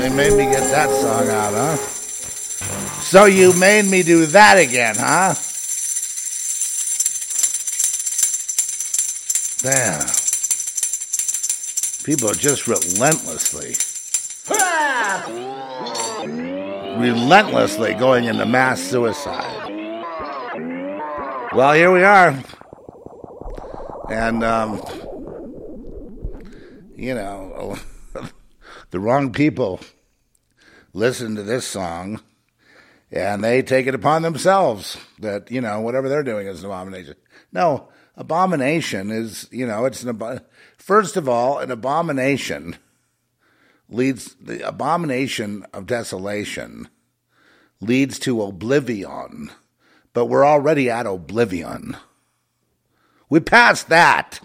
They made me get that song out, huh? So you made me do that again, huh? Damn. People are just relentlessly, relentlessly going into mass suicide. Well, here we are. And, um, you know, the wrong people listen to this song and they take it upon themselves that, you know, whatever they're doing is an abomination. No, abomination is, you know, it's an, abo- first of all, an abomination leads, the abomination of desolation leads to oblivion, but we're already at oblivion. We passed that.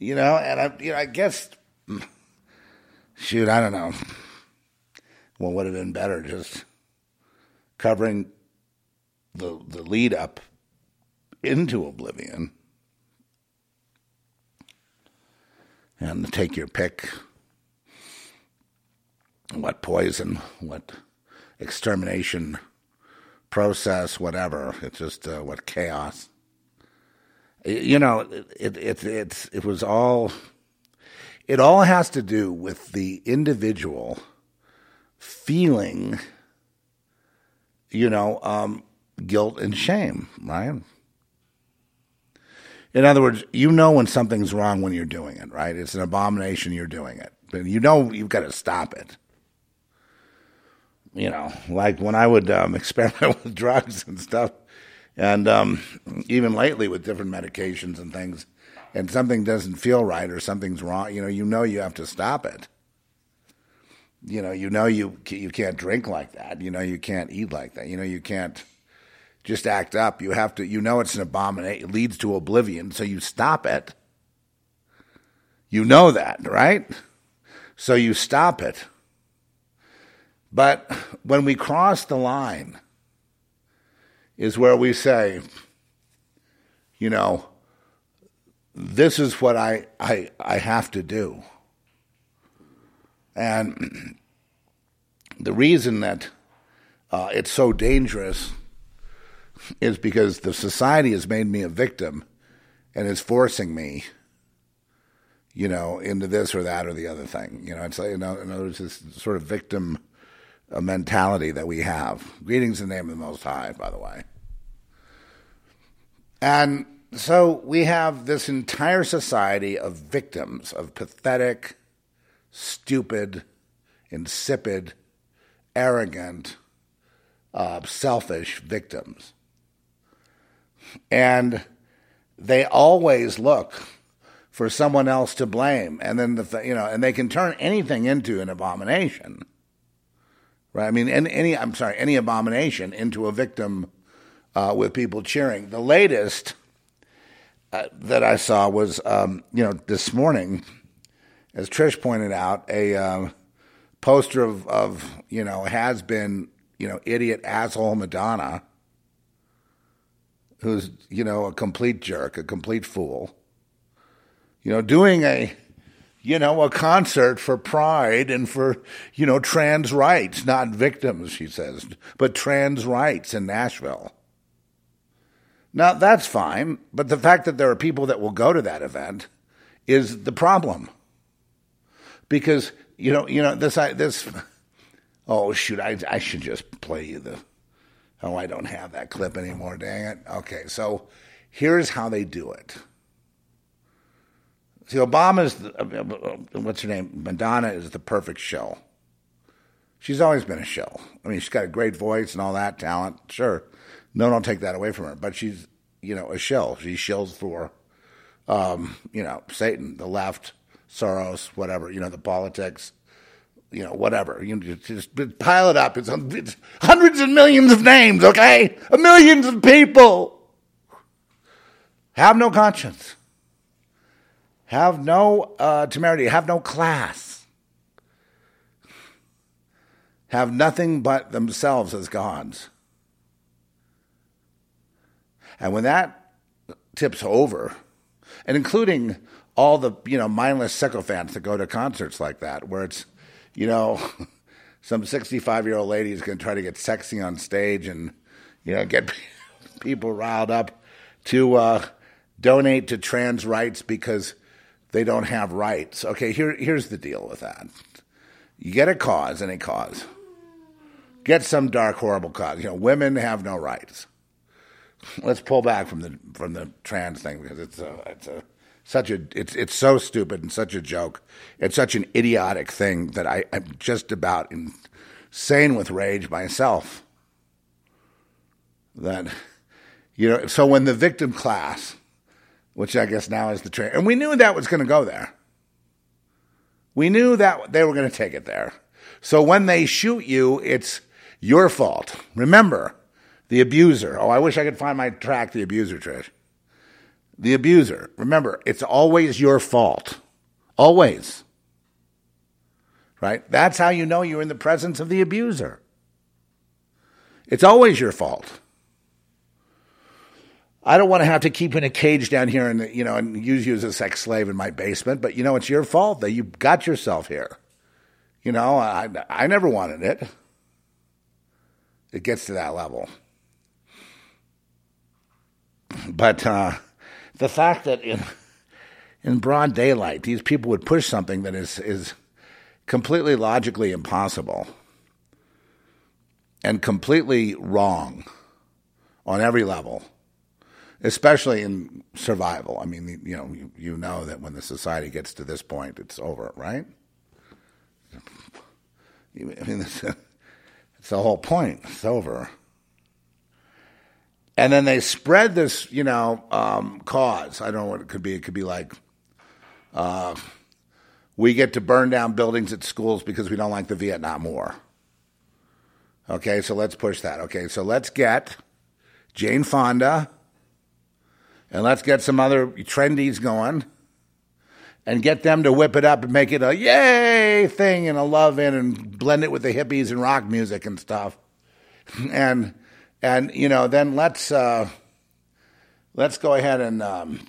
You know, and I, you know, I guess, hmm. Shoot, I don't know. What would have been better just covering the the lead up into oblivion and take your pick. What poison, what extermination process, whatever. It's just uh, what chaos. You know, it, it it it was all. It all has to do with the individual feeling, you know, um, guilt and shame, right? In other words, you know when something's wrong when you're doing it, right? It's an abomination you're doing it. But you know you've got to stop it. You know, like when I would um, experiment with drugs and stuff, and um, even lately with different medications and things, and something doesn't feel right or something's wrong, you know, you know you have to stop it. You know, you know you you can't drink like that. You know you can't eat like that. You know you can't just act up. You have to. You know it's an abomination. It leads to oblivion, so you stop it. You know that, right? So you stop it. But when we cross the line, is where we say, you know, this is what I, I, I have to do. And the reason that uh, it's so dangerous is because the society has made me a victim and is forcing me, you know, into this or that or the other thing. You know, it's like, you know, in other words, this sort of victim uh, mentality that we have. Greetings in the name of the Most High, by the way. And so we have this entire society of victims of pathetic, stupid, insipid, arrogant, uh, selfish victims. And they always look for someone else to blame, and then the you know, and they can turn anything into an abomination, right? I mean, any, any I'm sorry, any abomination into a victim uh, with people cheering. The latest uh, that I saw was, um, you know, this morning, as Trish pointed out, a uh, poster of, of, you know, has been, you know, idiot asshole Madonna who's, you know, a complete jerk, a complete fool, you know, doing a, you know, a concert for pride and for, you know, trans rights, not victims, she says, but trans rights in Nashville. Now, that's fine, but the fact that there are people that will go to that event is the problem. Because, you know, you know, this, this, oh, shoot, I, I should just play you the, Oh, I don't have that clip anymore, dang it. Okay, so here's how they do it. See, Obama's, the, uh, what's her name? Madonna is the perfect show. She's always been a show. I mean, she's got a great voice and all that talent, sure. No, don't take that away from her. But she's, you know, a shell. She shills for, um, you know, Satan, the left, Soros, whatever, you know, the politics you know, whatever. You just pile it up. It's, it's hundreds and millions of names, okay? Millions of people. Have no conscience. Have no uh, temerity. Have no class. Have nothing but themselves as gods. And when that tips over, and including all the you know mindless sycophants that go to concerts like that, where it's you know, some 65 year old lady is going to try to get sexy on stage and, you know, get people riled up to uh, donate to trans rights because they don't have rights. Okay, here, here's the deal with that. You get a cause, any cause. Get some dark, horrible cause. You know, women have no rights. Let's pull back from the from the trans thing because it's a it's a such a it's it's so stupid and such a joke. It's such an idiotic thing that I, I'm just about insane with rage myself. That you know, so when the victim class, which I guess now is the trans, and we knew that was going to go there. We knew that they were going to take it there. So when they shoot you, it's your fault. Remember, the abuser. Oh, I wish I could find my track, the abuser, Trish the abuser. Remember, it's always your fault. Always. Right? That's how you know you're in the presence of the abuser. It's always your fault. I don't want to have to keep in a cage down here and you know and use you as a sex slave in my basement, but you know it's your fault that you got yourself here. You know, I I never wanted it. It gets to that level. But uh the fact that in in broad daylight these people would push something that is is completely logically impossible and completely wrong on every level, especially in survival. I mean, you know, you, you know that when the society gets to this point, it's over, right? I mean, it's, it's the whole point. It's over. And then they spread this, you know, um, cause. I don't know what it could be. It could be like, uh, we get to burn down buildings at schools because we don't like the Vietnam War. Okay, so let's push that. Okay, so let's get Jane Fonda and let's get some other trendies going. and get them to whip it up and make it a yay thing and a love in and blend it with the hippies and rock music and stuff. And and you know, then let's uh, let's go ahead and um,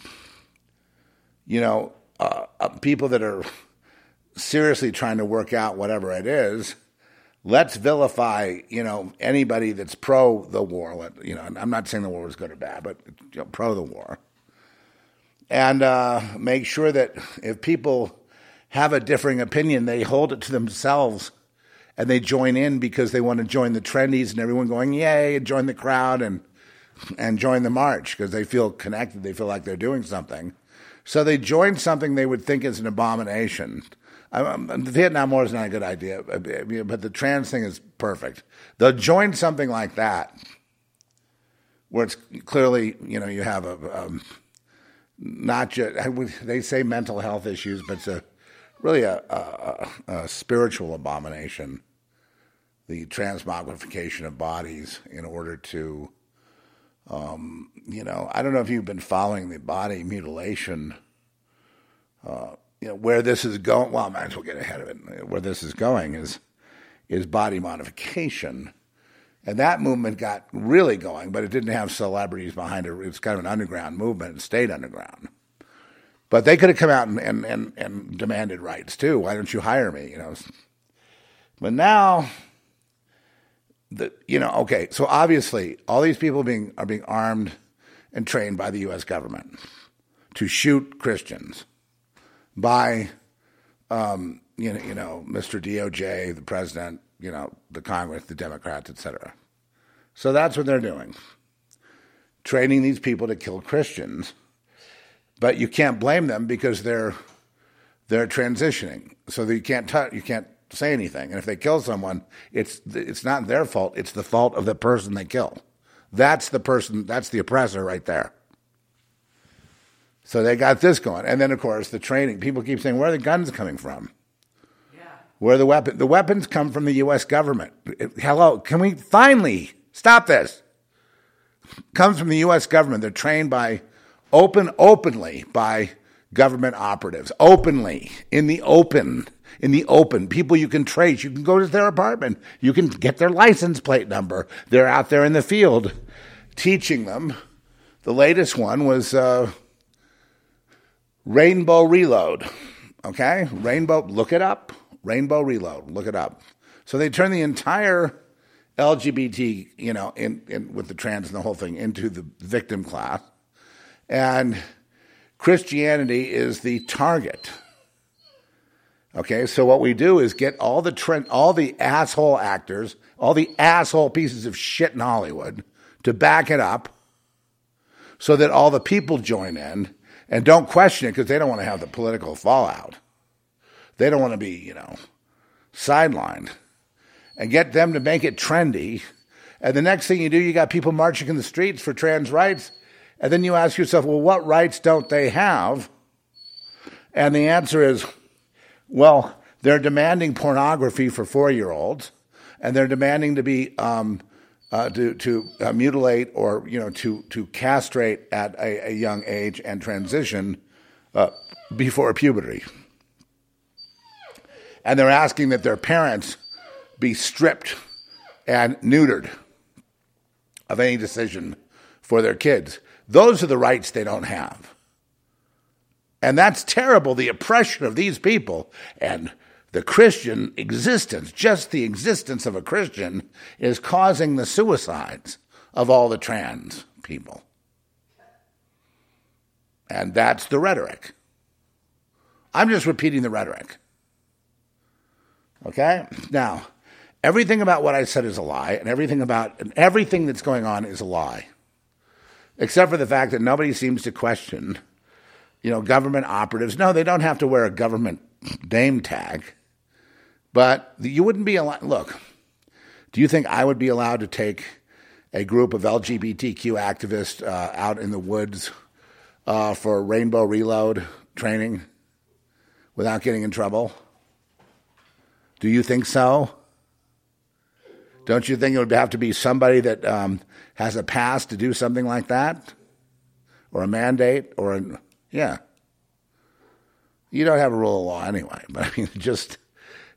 you know, uh, uh, people that are seriously trying to work out whatever it is let's vilify, you know, anybody that's pro the war. You know, I'm not saying the war was good or bad, but you know, pro the war, and uh, make sure that if people have a differing opinion, they hold it to themselves and they join in because they want to join the trendies and everyone going yay and join the crowd and and join the march because they feel connected. They feel like they're doing something. So they join something they would think is an abomination the Vietnam War is not a good idea, but the trans thing is perfect. They'll join something like that, where it's clearly, you know, you have a, um, not just, they say mental health issues, but it's a really a, a, a spiritual abomination, the transmogrification of bodies in order to, um, you know, I don't know if you've been following the body mutilation uh, you know, where this is going. Well, I might as well get ahead of it. Where this is going is is body modification, and that movement got really going, but it didn't have celebrities behind it. It was kind of an underground movement. It stayed underground. But they could have come out and, and, and, and demanded rights too. Why don't you hire me? You know. But now, the you know, okay. So obviously, all these people being are being armed and trained by the U.S. government to shoot Christians by, um, you know, you know, Mr. DOJ, the president, you know, the Congress, the Democrats, etc. So that's what they're doing, training these people to kill Christians. But you can't blame them because they're they're transitioning, so you can't t- you can't say anything. And if they kill someone, it's it's not their fault; it's the fault of the person they kill. That's the person. That's the oppressor right there. So they got this going. And then, of course, the training. People keep saying, where are the guns coming from? Yeah. Where are the weapons? The weapons come from the U.S. government. Hello, can we finally stop this? Comes from the U.S. government. They're trained by open, openly by government operatives, openly in the open, in the open. People you can trace. You can go to their apartment. You can get their license plate number. They're out there in the field teaching them. The latest one was. Uh, Rainbow Reload. Okay? Rainbow, look it up. Rainbow Reload, look it up. So they turn the entire LGBT, you know, in, in, with the trans and the whole thing into the victim class. And Christianity is the target. Okay, so what we do is get all the trend, all the asshole actors, all the asshole pieces of shit in Hollywood to back it up so that all the people join in and don't question it because they don't want to have the political fallout. They don't want to be, you know, sidelined. And get them to make it trendy. And the next thing you do, you got people marching in the streets for trans rights. And then you ask yourself, well, what rights don't they have? And the answer is, well, they're demanding pornography for four year olds, and they're demanding to be um, uh, to to uh, mutilate or you know to to castrate at a, a young age and transition uh, before puberty, and they're asking that their parents be stripped and neutered of any decision for their kids. Those are the rights they don't have. And that's terrible, the oppression of these people. And the Christian existence, just the existence of a Christian, is causing the suicides of all the trans people. And that's the rhetoric. I'm just repeating the rhetoric. Okay? Now, everything about what I said is a lie, and everything about and everything that's going on is a lie. Except for the fact that nobody seems to question, you know, government operatives. No, they don't have to wear a government name tag. But you wouldn't be allowed. Look, do you think I would be allowed to take a group of LGBTQ activists uh, out in the woods uh, for Rainbow Reload training without getting in trouble? Do you think so? Don't you think it would have to be somebody that um, has a pass to do something like that? Or a mandate? Or a, yeah. You don't have a rule of law anyway, but I mean, just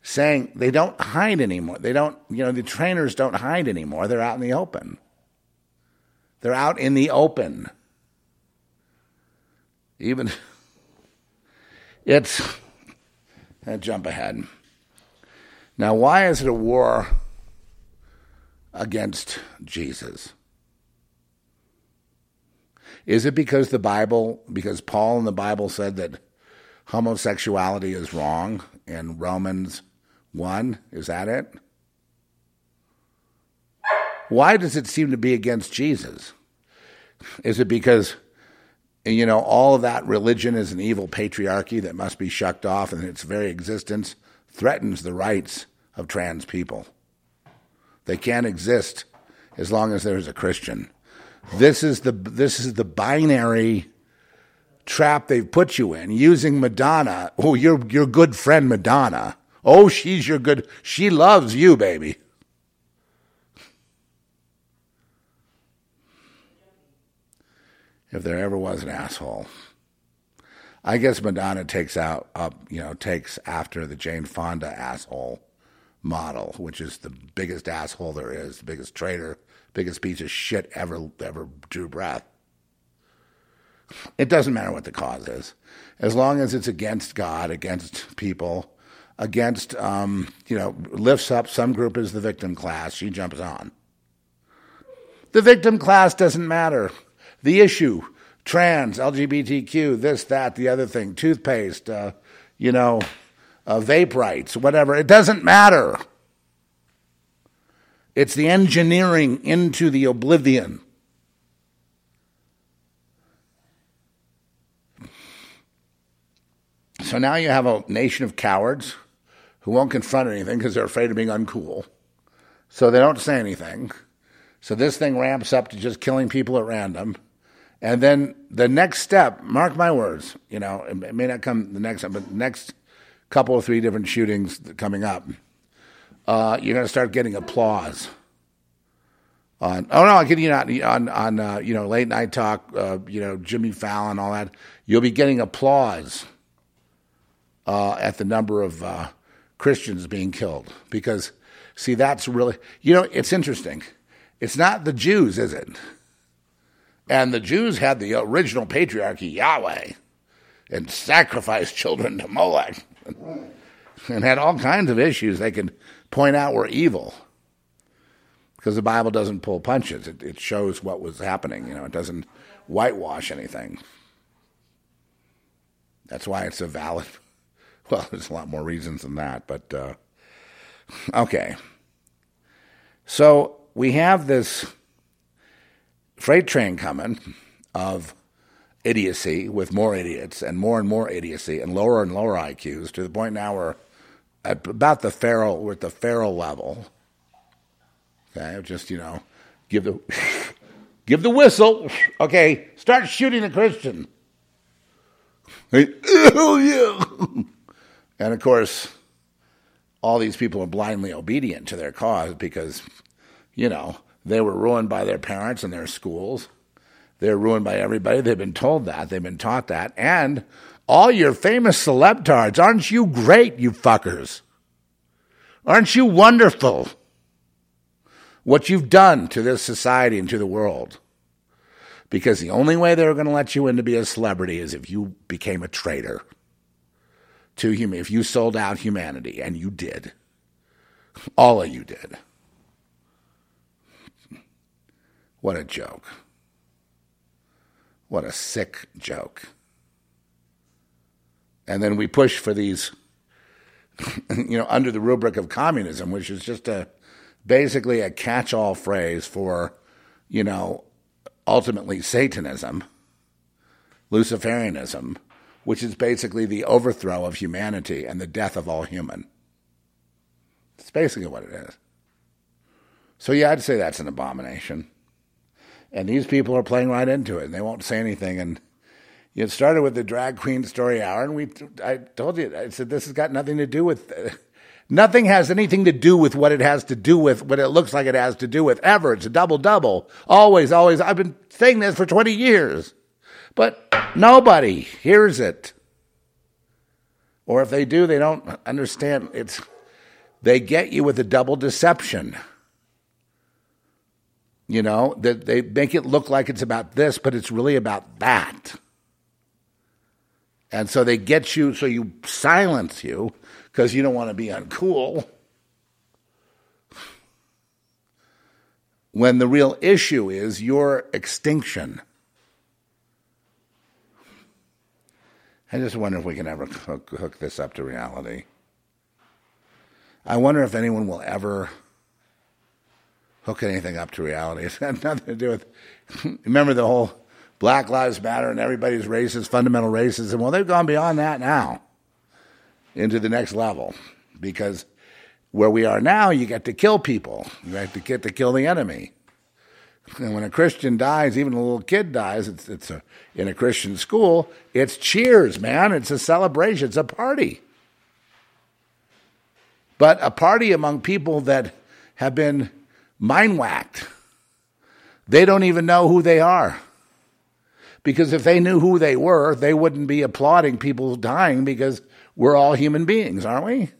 saying they don't hide anymore. They don't, you know, the trainers don't hide anymore. They're out in the open. They're out in the open. Even, it's, I jump ahead. Now, why is it a war against Jesus? Is it because the Bible, because Paul in the Bible said that homosexuality is wrong in Romans 1? Is that it? Why does it seem to be against Jesus? Is it because, you know, all of that religion is an evil patriarchy that must be shucked off and its very existence threatens the rights of trans people? They can't exist as long as there's a Christian. This is the this is the binary trap they've put you in using Madonna. Oh, your your good friend Madonna. Oh, she's your good. She loves you, baby. If there ever was an asshole, I guess Madonna takes out up, you know, takes after the Jane Fonda asshole model, which is the biggest asshole there is, the biggest traitor, biggest piece of shit ever ever drew breath. It doesn't matter what the cause is, as long as it's against God, against people, against um, you know lifts up some group as the victim class. She jumps on. The victim class doesn't matter. The issue, trans, LGBTQ, this, that, the other thing, toothpaste, uh, you know, uh, vape rights, whatever. It doesn't matter. It's the engineering into the oblivion. So now you have a nation of cowards who won't confront anything because they're afraid of being uncool. So they don't say anything. So this thing ramps up to just killing people at random. And then the next step, mark my words, you know, it may not come the next but the next couple or three different shootings coming up, uh, you're going to start getting applause. On, oh no, I kid you. On on uh, you know late night talk, uh, you know Jimmy Fallon, all that. You'll be getting applause uh, at the number of uh, Christians being killed because, see, that's really you know it's interesting. It's not the Jews, is it? And the Jews had the original patriarchy, Yahweh, and sacrificed children to Molech and had all kinds of issues they could point out were evil because the Bible doesn't pull punches. It, it shows what was happening. You know, it doesn't whitewash anything. That's why it's a valid. Well, there's a lot more reasons than that, but uh, okay. So we have this freight train coming of idiocy with more idiots and more and more idiocy and lower and lower IQs to the point now we're at about the feral we're at the feral level. Okay, just you know, give the give the whistle. Okay, start shooting a Christian. Oh yeah. And of course, all these people are blindly obedient to their cause because, you know, they were ruined by their parents and their schools they're ruined by everybody. They've been told that. They've been taught that. And all your famous celebtards, aren't you great, you fuckers? Aren't you wonderful? What you've done to this society and to the world. Because the only way they're going to let you in to be a celebrity is if you became a traitor to human. If you sold out humanity, and you did. All of you did. What a joke. What a sick joke. And then we push for these, you know, under the rubric of communism, which is just a basically a catch all phrase for, you know, ultimately Satanism, Luciferianism, which is basically the overthrow of humanity and the death of all human. It's basically what it is. So, yeah, I'd say that's an abomination. And these people are playing right into it, and they won't say anything. And it started with the drag queen story hour, and we, I told you, I said this has got nothing to do with, uh, nothing has anything to do with what it has to do with, what it looks like it has to do with ever. It's a double double, always, always. I've been saying this for twenty years, but nobody hears it. Or if they do, they don't understand. It's they get you with a double deception. You know, that they make it look like it's about this, but it's really about that. And so they get you, so you silence you because you don't want to be uncool. When the real issue is your extinction. I just wonder if we can ever hook, hook this up to reality. I wonder if anyone will ever hook anything up to reality. It's got nothing to do with. Remember the whole Black Lives Matter and everybody's racist, fundamental racism. Well, they've gone beyond that now into the next level because where we are now, you get to kill people. You have to get to kill the enemy. And when a Christian dies, even a little kid dies, it's, it's a, in a Christian school, it's cheers, man. It's a celebration, it's a party. But a party among people that have been mind whacked. They don't even know who they are. Because if they knew who they were, they wouldn't be applauding people dying because we're all human beings, aren't we?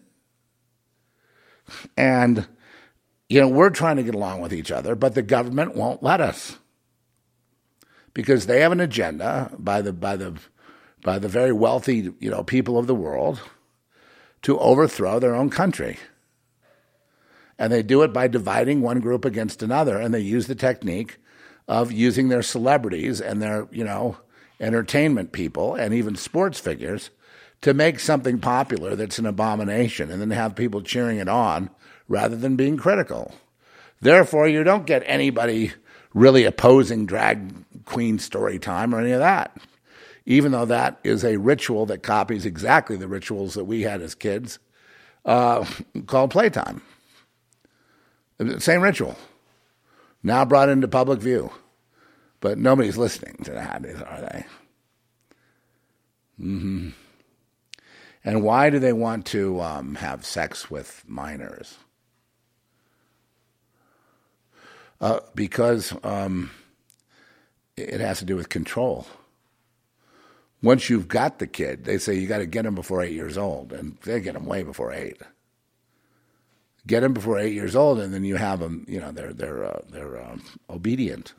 And you know, we're trying to get along with each other, but the government won't let us because they have an agenda by the by the by the very wealthy, you know, people of the world to overthrow their own country. And they do it by dividing one group against another, and they use the technique of using their celebrities and their, you know, entertainment people and even sports figures to make something popular that's an abomination and then have people cheering it on rather than being critical. Therefore, you don't get anybody really opposing drag queen story time or any of that, even though that is a ritual that copies exactly the rituals that we had as kids uh, called playtime. Same ritual, now brought into public view. But nobody's listening to that, are they? Mm-hmm. And why do they want to um, have sex with minors? Uh, because um, it has to do with control. Once you've got the kid, they say you got to get him before eight years old, and they get him way before eight. Get them before eight years old, and then you have them. You know, they're they're uh, they're um, obedient.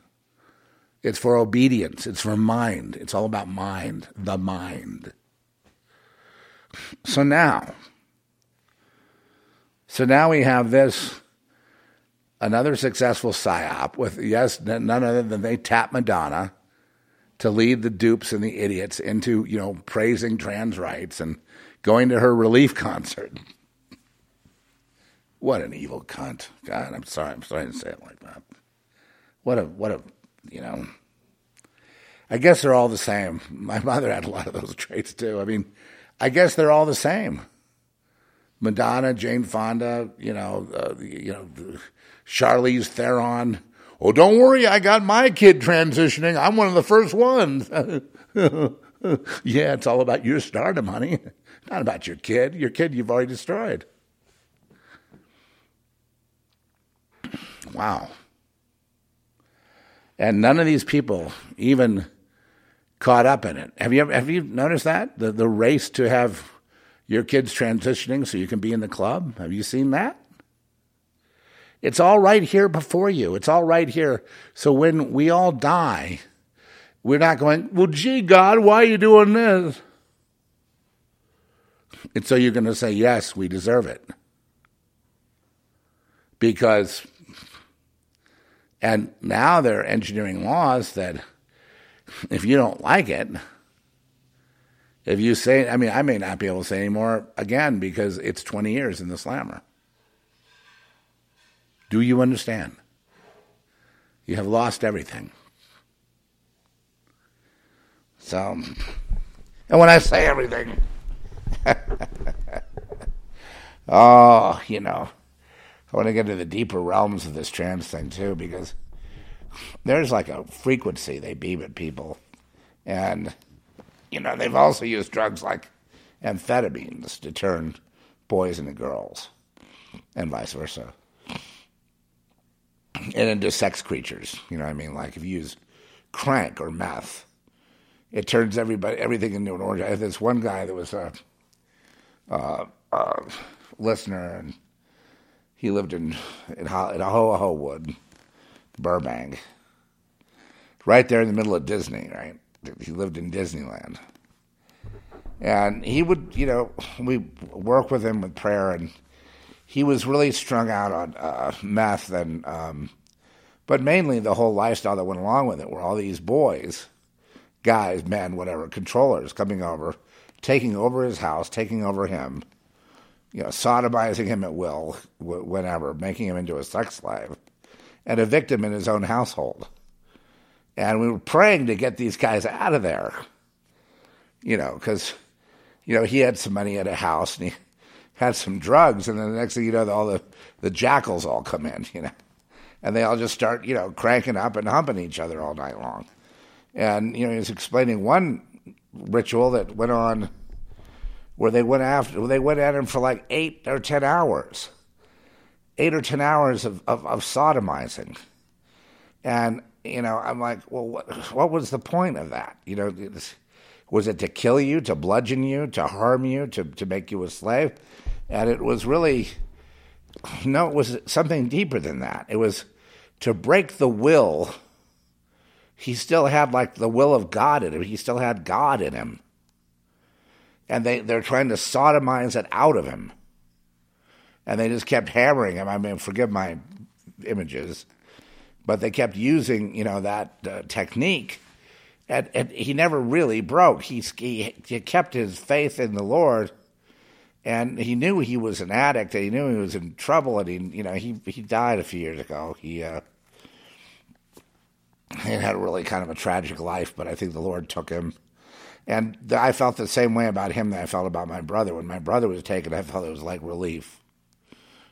It's for obedience. It's for mind. It's all about mind. The mind. So now, so now we have this another successful psyop with yes, none other than they tap Madonna to lead the dupes and the idiots into you know praising trans rights and going to her relief concert. What an evil cunt! God, I'm sorry. I'm sorry to say it like that. What a what a you know. I guess they're all the same. My mother had a lot of those traits too. I mean, I guess they're all the same. Madonna, Jane Fonda, you know, uh, you know, Charlize Theron. Oh, don't worry, I got my kid transitioning. I'm one of the first ones. yeah, it's all about your stardom, honey. Not about your kid. Your kid you've already destroyed. Wow. And none of these people even caught up in it. Have you ever, have you noticed that the the race to have your kids transitioning so you can be in the club? Have you seen that? It's all right here before you. It's all right here. So when we all die, we're not going, well, gee, God, why are you doing this? And so you're going to say, yes, we deserve it. Because, and now they're engineering laws that if you don't like it, if you say, I mean, I may not be able to say anymore again because it's 20 years in the slammer. Do you understand? You have lost everything. So, and when I say everything, oh, you know, I want to get into the deeper realms of this trans thing too, because there's like a frequency they beam at people. And, you know, they've also used drugs like amphetamines to turn boys into girls, and vice versa and into sex creatures. You know what I mean? Like if you use crank or meth, it turns everybody everything into an orgy. I had this one guy that was a, uh, uh, listener, and he lived in in, Ho- in Wood, Burbank, right there in the middle of Disney. Right, he lived in Disneyland, and he would, you know, we work with him with prayer, and he was really strung out on uh, meth, and um, but mainly the whole lifestyle that went along with it, were all these boys, guys, men, whatever, controllers coming over, taking over his house, taking over him, you know, sodomizing him at will, whenever, making him into a sex slave, and a victim in his own household. And we were praying to get these guys out of there, you know, because, you know, he had some money at a house and he had some drugs, and then the next thing you know, all the, the jackals all come in, you know, and they all just start, you know, cranking up and humping each other all night long. And, you know, he was explaining one ritual that went on where they went after they went at him for like eight or ten hours, eight or ten hours of, of, of sodomizing, and you know I'm like, well, what, what was the point of that? You know, was it to kill you, to bludgeon you, to harm you, to to make you a slave? And it was really no, it was something deeper than that. It was to break the will. He still had like the will of God in him. He still had God in him and they, they're trying to sodomize it out of him. And they just kept hammering him. I mean, forgive my images, but they kept using, you know, that uh, technique. And, and, he never really broke. He, he, he kept his faith in the Lord, and he knew he was an addict. And he knew he was in trouble, and he, you know, he he died a few years ago. He uh, he had a really kind of a tragic life, but I think the Lord took him and I felt the same way about him that I felt about my brother. When my brother was taken, I felt it was like relief.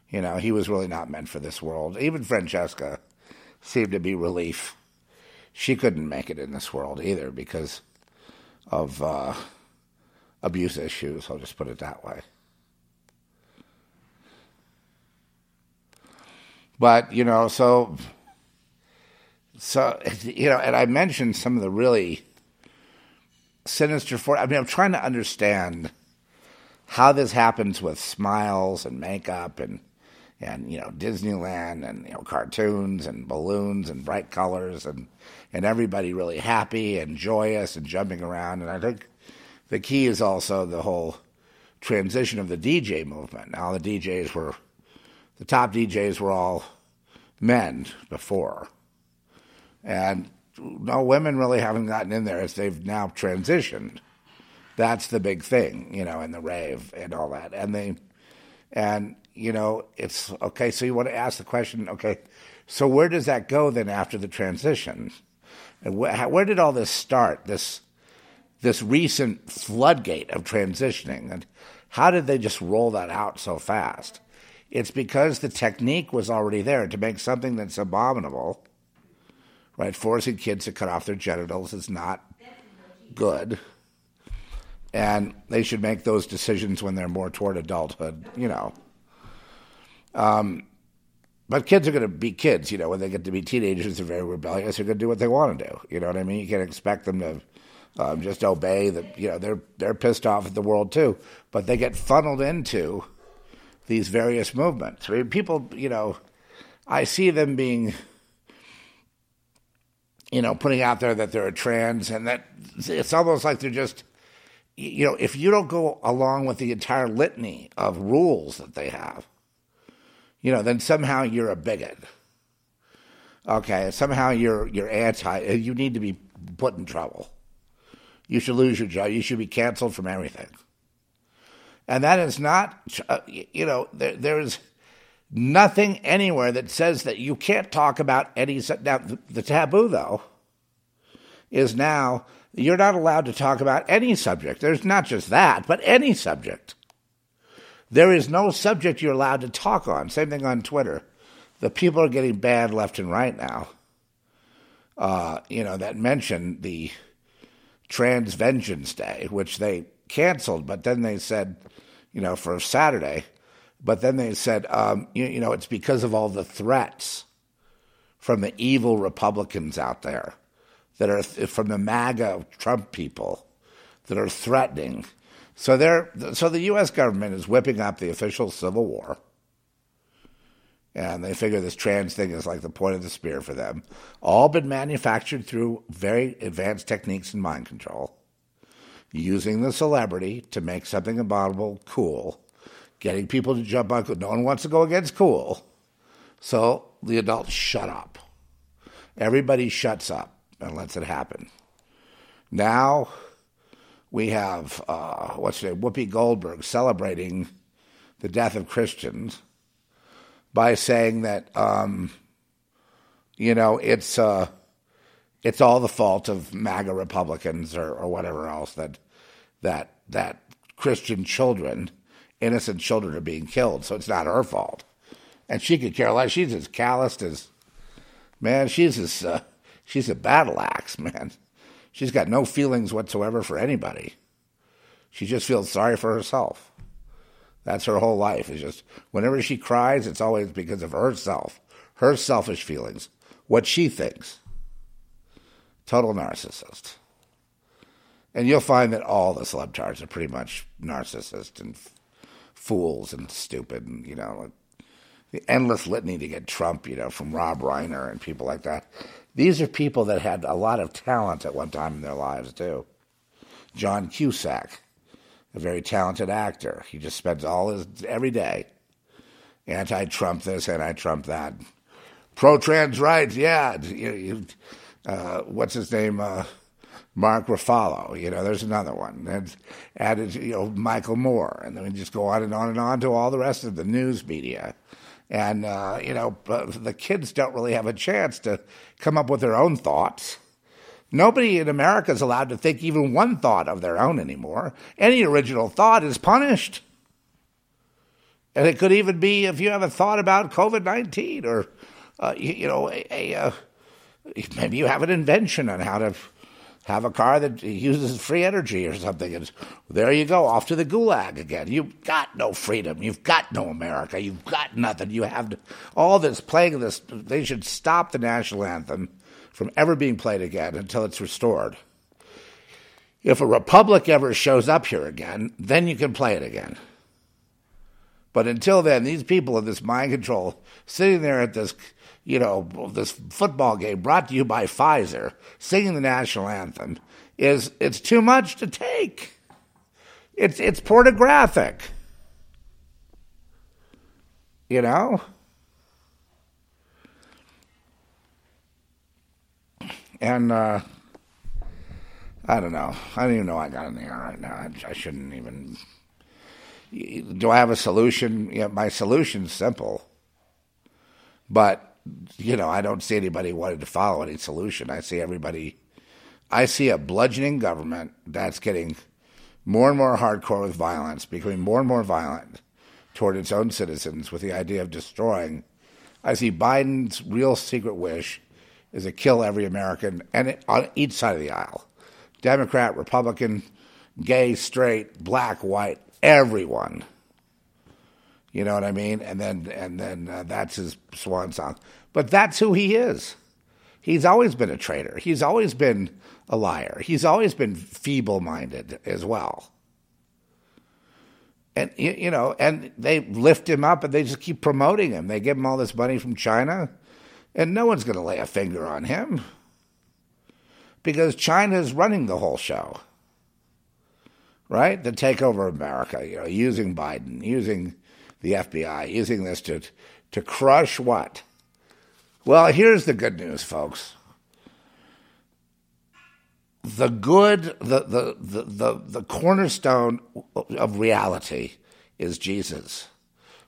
You know, he was really not meant for this world. Even Francesca seemed to be relief. She couldn't make it in this world either because of uh, abuse issues. I'll just put it that way. But you know, so so you know, and I mentioned some of the really Sinister Four. I mean, I'm trying to understand how this happens with smiles and makeup and and you know Disneyland and you know cartoons and balloons and bright colors and and everybody really happy and joyous and jumping around. And I think the key is also the whole transition of the DJ movement. Now the DJs were the top DJs were all men before, and no women really haven't gotten in there as they've now transitioned. That's the big thing, you know, in the rave and all that. And they, and you know, it's okay. So you want to ask the question, okay, so where does that go then after the transition? And wh- where did all this start? This this recent floodgate of transitioning, and how did they just roll that out so fast? It's because the technique was already there to make something that's abominable right? Forcing kids to cut off their genitals is not good. And they should make those decisions when they're more toward adulthood, you know. Um, but kids are going to be kids, you know. When they get to be teenagers, they're very rebellious. They're going to do what they want to do. You know what I mean? You can't expect them to um, just obey. The you know they're they're pissed off at the world too, but they get funneled into these various movements. I mean, people, you know, I see them being you know, putting out there that they're a trans and that it's almost like they're just, you know, if you don't go along with the entire litany of rules that they have, you know, then somehow you're a bigot. Okay, somehow you're you're anti. You need to be put in trouble. You should lose your job. You should be canceled from everything. And that is not, uh, you know, there, there's nothing anywhere that says that you can't talk about any. Now, the taboo, though, is now you're not allowed to talk about any subject. There's not just that, but any subject. There is no subject you're allowed to talk on. Same thing on Twitter. The people are getting banned left and right now. Uh, you know, that mentioned the Trans Vengeance Day, which they canceled, but then they said, you know, for Saturday, but then they said, um, you, you know, it's because of all the threats from the evil Republicans out there that are th- from the MAGA Trump people that are threatening. So they're so the U.S. government is whipping up the official civil war, and they figure this trans thing is like the point of the spear for them. All been manufactured through very advanced techniques in mind control, using the celebrity to make something abominable cool, getting people to jump on. No one wants to go against cool, so the adults shut up. Everybody shuts up and lets it happen. Now we have uh, what's her name, Whoopi Goldberg celebrating the death of Christians by saying that um, you know it's uh, it's all the fault of MAGA Republicans or, or whatever else that that that Christian children, innocent children, are being killed. So it's not her fault, and she could care less. She's as calloused as man. She's as uh, she's a battle axe, man. She's got no feelings whatsoever for anybody. She just feels sorry for herself. That's her whole life. It's just whenever she cries, it's always because of herself, her selfish feelings, what she thinks. Total narcissist. And you'll find that all the celebtards are pretty much narcissists and fools and stupid, and you know, the endless litany to get Trump, you know, from Rob Reiner and people like that. These are people that had a lot of talent at one time in their lives, too. John Cusack, a very talented actor. He just spends all his every day anti Trump this, anti Trump that. Pro trans rights, yeah. You, you, uh, what's his name? Uh, Mark Ruffalo. You know, there's another one. And added, you know, Michael Moore. And then we just go on and on and on to all the rest of the news media. And, uh, you know, the kids don't really have a chance to come up with their own thoughts. Nobody in America is allowed to think even one thought of their own anymore. Any original thought is punished. And it could even be if you have a thought about COVID 19 or, uh, you, you, know, a, a uh, maybe you have an invention on how to have a car that uses free energy or something. And there you go, off to the gulag again. You've got no freedom. You've got no America. You've got nothing. You have all this playing this. They should stop the national anthem from ever being played again until it's restored. If a republic ever shows up here again, then you can play it again. But until then, these people in this mind control sitting there at this you know, this football game brought to you by Pfizer, singing the national anthem, is it's too much to take. It's it's pornographic. You know? And uh, I don't know. I don't even know I got in the air right now. I, I shouldn't even. Do I have a solution? Yeah, my solution's simple. But you know, I don't see anybody wanting to follow any solution. I see everybody, I see a bludgeoning government that's getting more and more hardcore with violence, becoming more and more violent toward its own citizens with the idea of destroying. I see Biden's real secret wish is to kill every American and on each side of the aisle Democrat, Republican, gay, straight, black, white, everyone. You know what I mean? And then and then uh, that's his swan song. But that's who he is. He's always been a traitor. He's always been a liar. He's always been feeble-minded as well. And you know, and they lift him up and they just keep promoting him. They give him all this money from China, and no one's going to lay a finger on him because China is running the whole show right? To take over America, you know, using Biden, using the FBI, using this to to crush what? Well, here's the good news, folks. The good, the the the the, the cornerstone of reality is Jesus,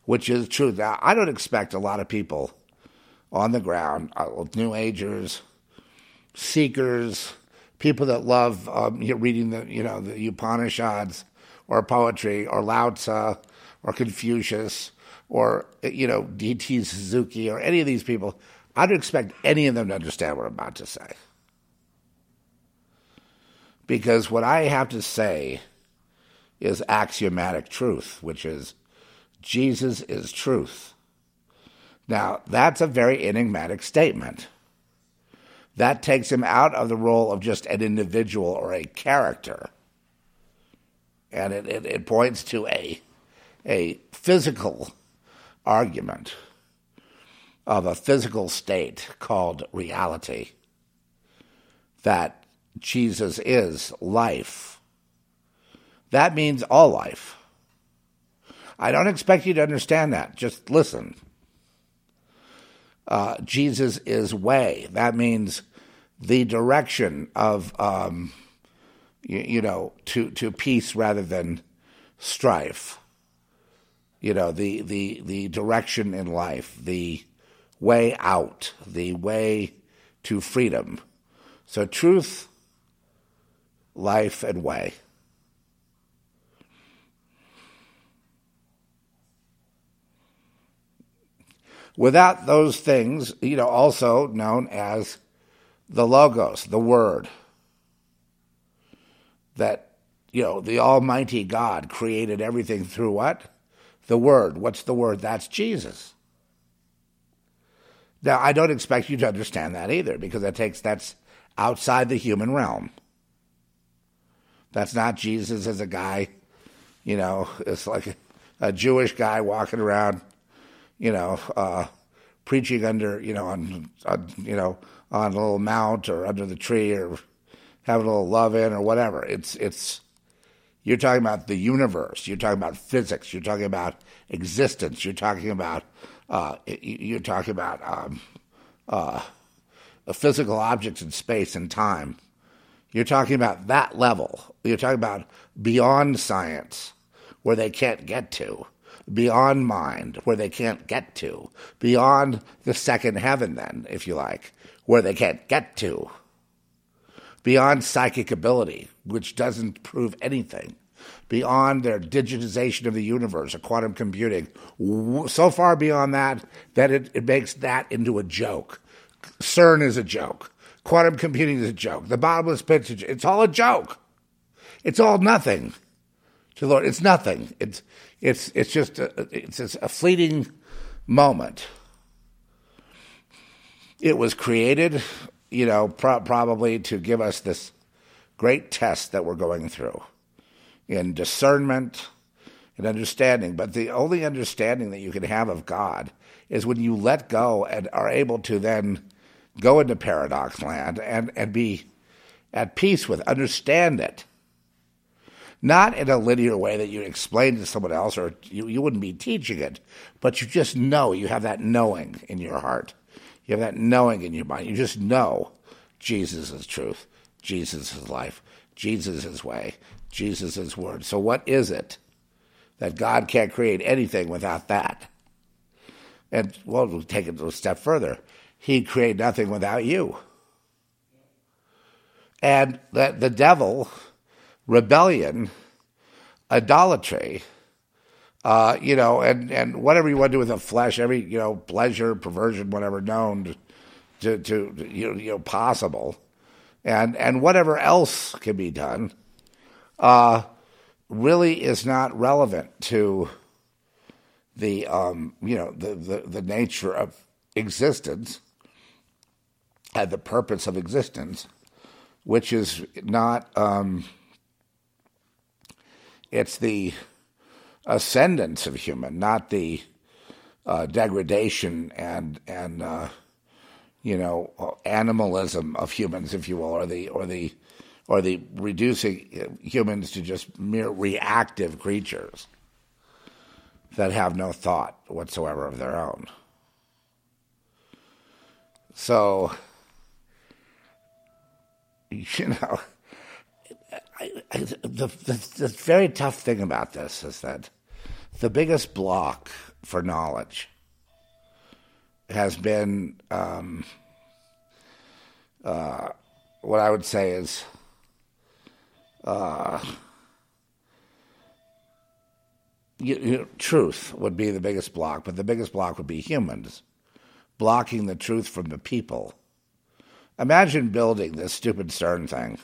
which is true. Now, I don't expect a lot of people on the ground, uh, New Agers, seekers, people that love um, reading the you know the Upanishads or poetry or Lao Tzu or Confucius or you know D.T. Suzuki or any of these people. I don't expect any of them to understand what I'm about to say. Because what I have to say is axiomatic truth, which is Jesus is truth. Now, that's a very enigmatic statement. That takes him out of the role of just an individual or a character and it, it, it points to a a physical argument of a physical state called reality that Jesus is life. That means all life. I don't expect you to understand that. Just listen. Uh, Jesus is way. That means the direction of, um, you, you, know, to, to peace rather than strife. You know, the, the, the direction in life, the way out, the way to freedom. So, truth, life, and way. Without those things, you know, also known as the Logos, the Word, that, you know, the Almighty God created everything through what? The Word. What's the Word? That's Jesus. Now, I don't expect you to understand that either, because that takes that's outside the human realm. That's not Jesus as a guy, you know, it's like a, Jewish guy walking around you know, uh, preaching under, you know, on, on, you know, on a little mount or under the tree or having a little love in or whatever. It's it's you're talking about the universe. You're talking about physics. You're talking about existence. You're talking about uh, you're talking about um, uh, physical objects in space and time. You're talking about that level. You're talking about beyond science, where they can't get to beyond mind, where they can't get to, beyond the second heaven, then, if you like, where they can't get to, beyond psychic ability, which doesn't prove anything, beyond their digitization of the universe or quantum computing, so far beyond that that it, it makes that into a joke. CERN is a joke. Quantum computing is a joke. The bottomless pit, it's all a joke. It's all nothing to Lord. It's nothing. It's it's it's just a, it's a fleeting moment. It was created, you know, pro- probably to give us this great test that we're going through in discernment and understanding. But the only understanding that you can have of God is when you let go and are able to then go into paradox land and, and be at peace with, understand it not in a linear way that you explain to someone else or you, you wouldn't be teaching it, but you just know, you have that knowing in your heart. You have that knowing in your mind. You just know Jesus is truth, Jesus life, Jesus way, Jesus word. So what is it that God can't create anything without that? And well, we'll take it a step further. He'd create nothing without you. And that the devil rebellion, idolatry, uh, you know, and, and whatever you want to do with the flesh, every, you know, pleasure, perversion, whatever known to, to, to you, know, you know, possible, and, and whatever else can be done, uh, really is not relevant to the, um, you know, the, the, the nature of existence and the purpose of existence, which is not, um, it's the ascendance of human, not the uh, degradation and and uh, you know animalism of humans, if you will, or the or the or the reducing humans to just mere reactive creatures that have no thought whatsoever of their own. So, you know, I, I, the, the, the very tough thing about this is that the biggest block for knowledge has been um, uh, what I would say is uh, you, you, truth would be the biggest block, but the biggest block would be humans blocking the truth from the people. Imagine building this stupid CERN thing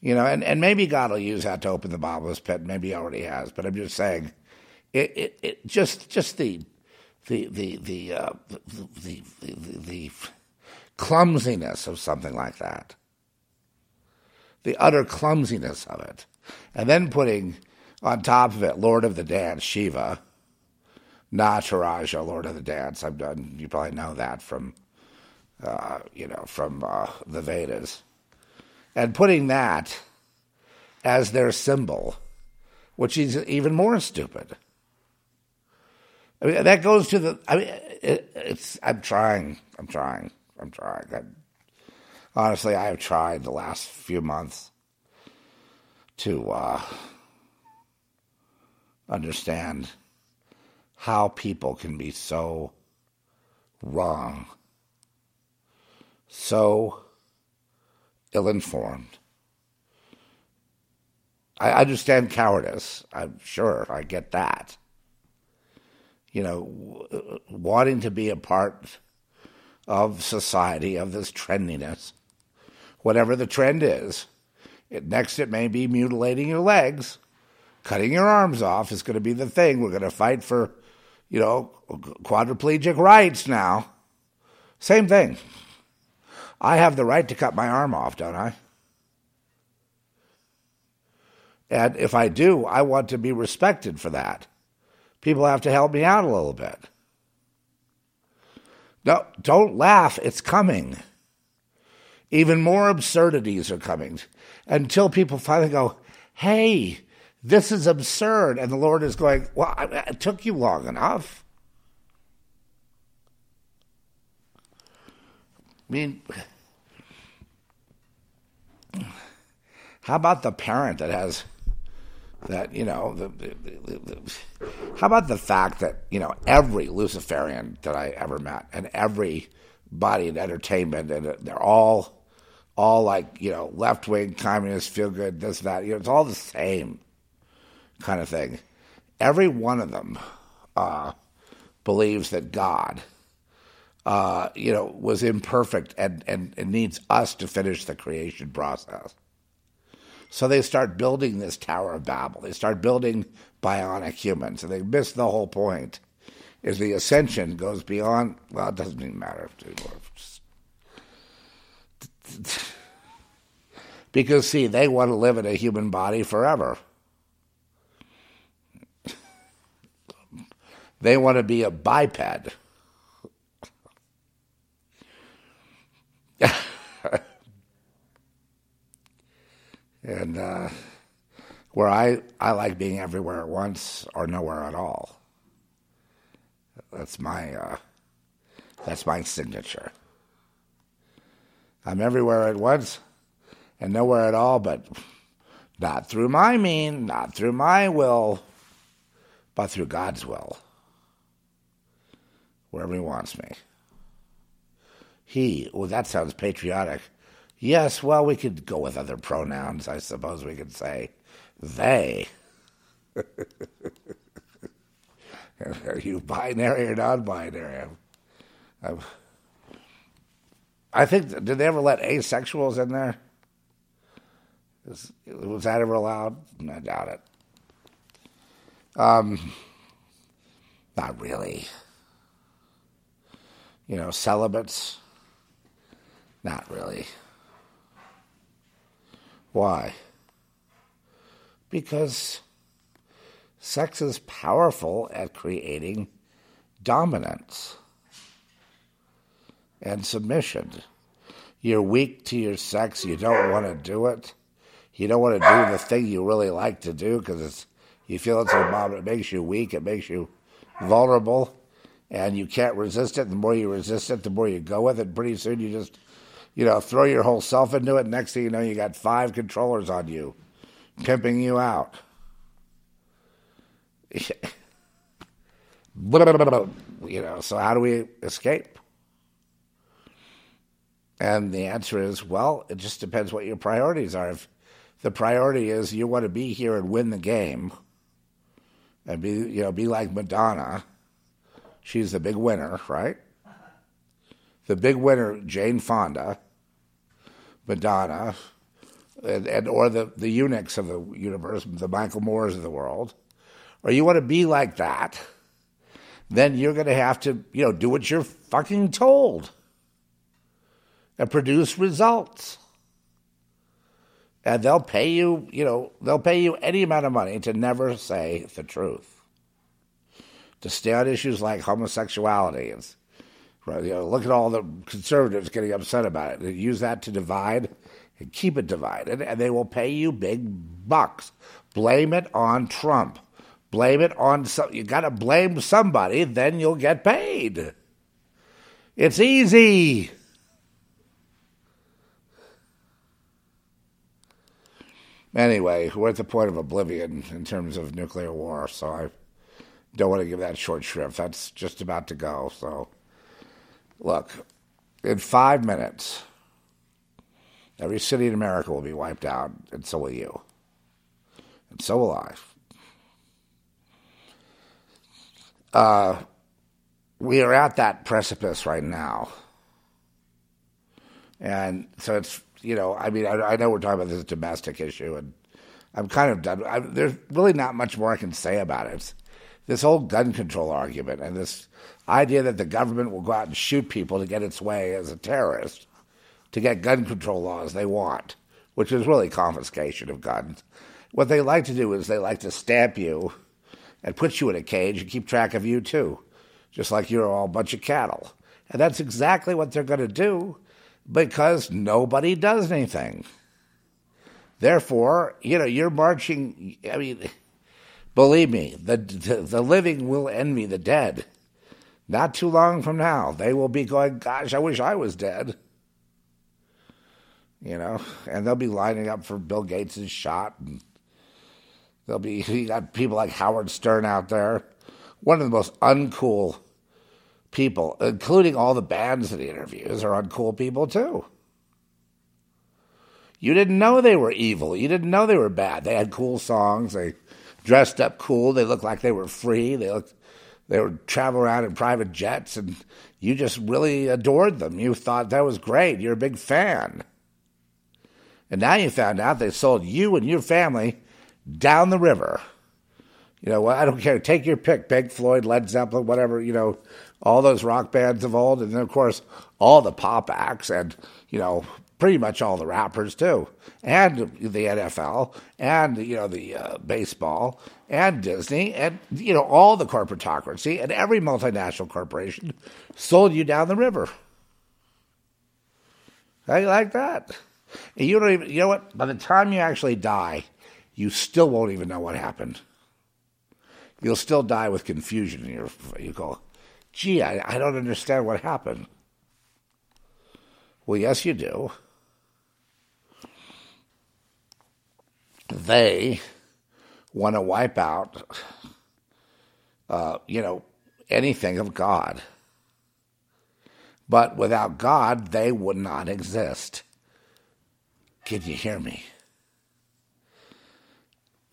you know, and, and maybe God will use that to open the bottomless pit. Maybe he already has, but I'm just saying, it, it, it just just the the the the, uh, the, the, the, the clumsiness of something like that. the utter clumsiness of it, and then putting on top of it Lord of the Dance, Shiva, Nataraja, Lord of the Dance. I've done. You probably know that from, uh, you know, from uh, the Vedas, and putting that as their symbol, which is even more stupid. I mean, that goes to the. I mean, it, it's. I'm trying. I'm trying. I'm trying. I, honestly, I have tried the last few months to uh, understand how people can be so wrong, so ill informed. I understand cowardice. I'm sure I get that. You know, wanting to be a part of society, of this trendiness, whatever the trend is. It, next, it may be mutilating your legs, cutting your arms off is going to be the thing. We're going to fight for, you know, quadriplegic rights now. Same thing. I have the right to cut my arm off, don't I? And if I do, I want to be respected for that. People have to help me out a little bit. No, don't laugh. It's coming. Even more absurdities are coming until people finally go, hey, this is absurd. And the Lord is going, well, it took you long enough. I mean, how about the parent that has that you know the, the, the, how about the fact that you know every luciferian that i ever met and every body in entertainment and they're all all like you know left wing communists feel good this that you know it's all the same kind of thing. Every one of them uh, believes that god uh, you know was imperfect and, and, and needs us to finish the creation process so they start building this Tower of Babel. They start building bionic humans, and they miss the whole point. Is the ascension goes beyond? Well, it doesn't even matter anymore. Because see, they want to live in a human body forever. They want to be a biped. And uh, where I, I like being everywhere at once or nowhere at all. That's my uh, that's my signature. I'm everywhere at once and nowhere at all, but not through my mean, not through my will, but through God's will. Wherever He wants me. He, well, that sounds patriotic. Yes, well, we could go with other pronouns. I suppose we could say they. Are you binary or non binary? I think, did they ever let asexuals in there? Was, was that ever allowed? I doubt it. Um, not really. You know, celibates? Not really. Why? Because sex is powerful at creating dominance and submission. You're weak to your sex, you don't want to do it. You don't want to do the thing you really like to do because it's you feel it's a bomb it makes you weak, it makes you vulnerable, and you can't resist it. The more you resist it, the more you go with it. Pretty soon you just you know, throw your whole self into it. Next thing you know, you got five controllers on you, pimping you out. you know, so how do we escape? And the answer is, well, it just depends what your priorities are. If the priority is you want to be here and win the game, and be, you know, be like Madonna, she's the big winner, right? The big winner, Jane Fonda, Madonna, and, and or the, the eunuchs of the universe, the Michael Moores of the world, or you want to be like that, then you're going to have to, you know, do what you're fucking told and produce results. And they'll pay you, you know, they'll pay you any amount of money to never say the truth. To stay on issues like homosexuality. It's, you know, look at all the conservatives getting upset about it. Use that to divide and keep it divided, and they will pay you big bucks. Blame it on Trump. Blame it on some. You got to blame somebody, then you'll get paid. It's easy. Anyway, we're at the point of oblivion in terms of nuclear war, so I don't want to give that short shrift. That's just about to go. So, look, in five minutes, every city in America will be wiped out, and so will you. And so will I. Uh, we are at that precipice right now. And so it's you know, I mean, I, I, know we're talking about this domestic issue, and I'm kind of done. I, there's really not much more I can say about it. This whole gun control argument and this idea that the government will go out and shoot people to get its way as a terrorist, to get gun control laws they want, which is really confiscation of guns. What they like to do is they like to stamp you and put you in a cage and keep track of you too, just like you're all a bunch of cattle. And that's exactly what they're going to do because nobody does anything. Therefore, you know, you're marching. I mean, believe me, the, the, the living will envy the dead. Not too long from now, they will be going, "Gosh, I wish I was dead." You know, and they'll be lining up for Bill Gates' shot, and there'll be you got people like Howard Stern out there, one of the most uncool people, including all the bands that he interviews, are uncool people too. You didn't know they were evil. You didn't know they were bad. They had cool songs. They dressed up cool. They looked like they were free. They looked, they would travel around in private jets, and you just really adored them. You thought that was great. You're a big fan. And now you found out they sold you and your family down the river. You know, well, I don't care. Take your pick, Pink Floyd, Led Zeppelin, whatever, you know, all those rock bands of old, and then of course all the pop acts, and you know pretty much all the rappers too, and the NFL, and you know the uh, baseball, and Disney, and you know all the corporatocracy, and every multinational corporation sold you down the river. How you like that? And you don't even, you know what? By the time you actually die, you still won't even know what happened. You'll still die with confusion in your, you go, gee, I, I don't understand what happened. Well, yes, you do. They want to wipe out, uh, you know, anything of God. But without God, they would not exist. Can you hear me?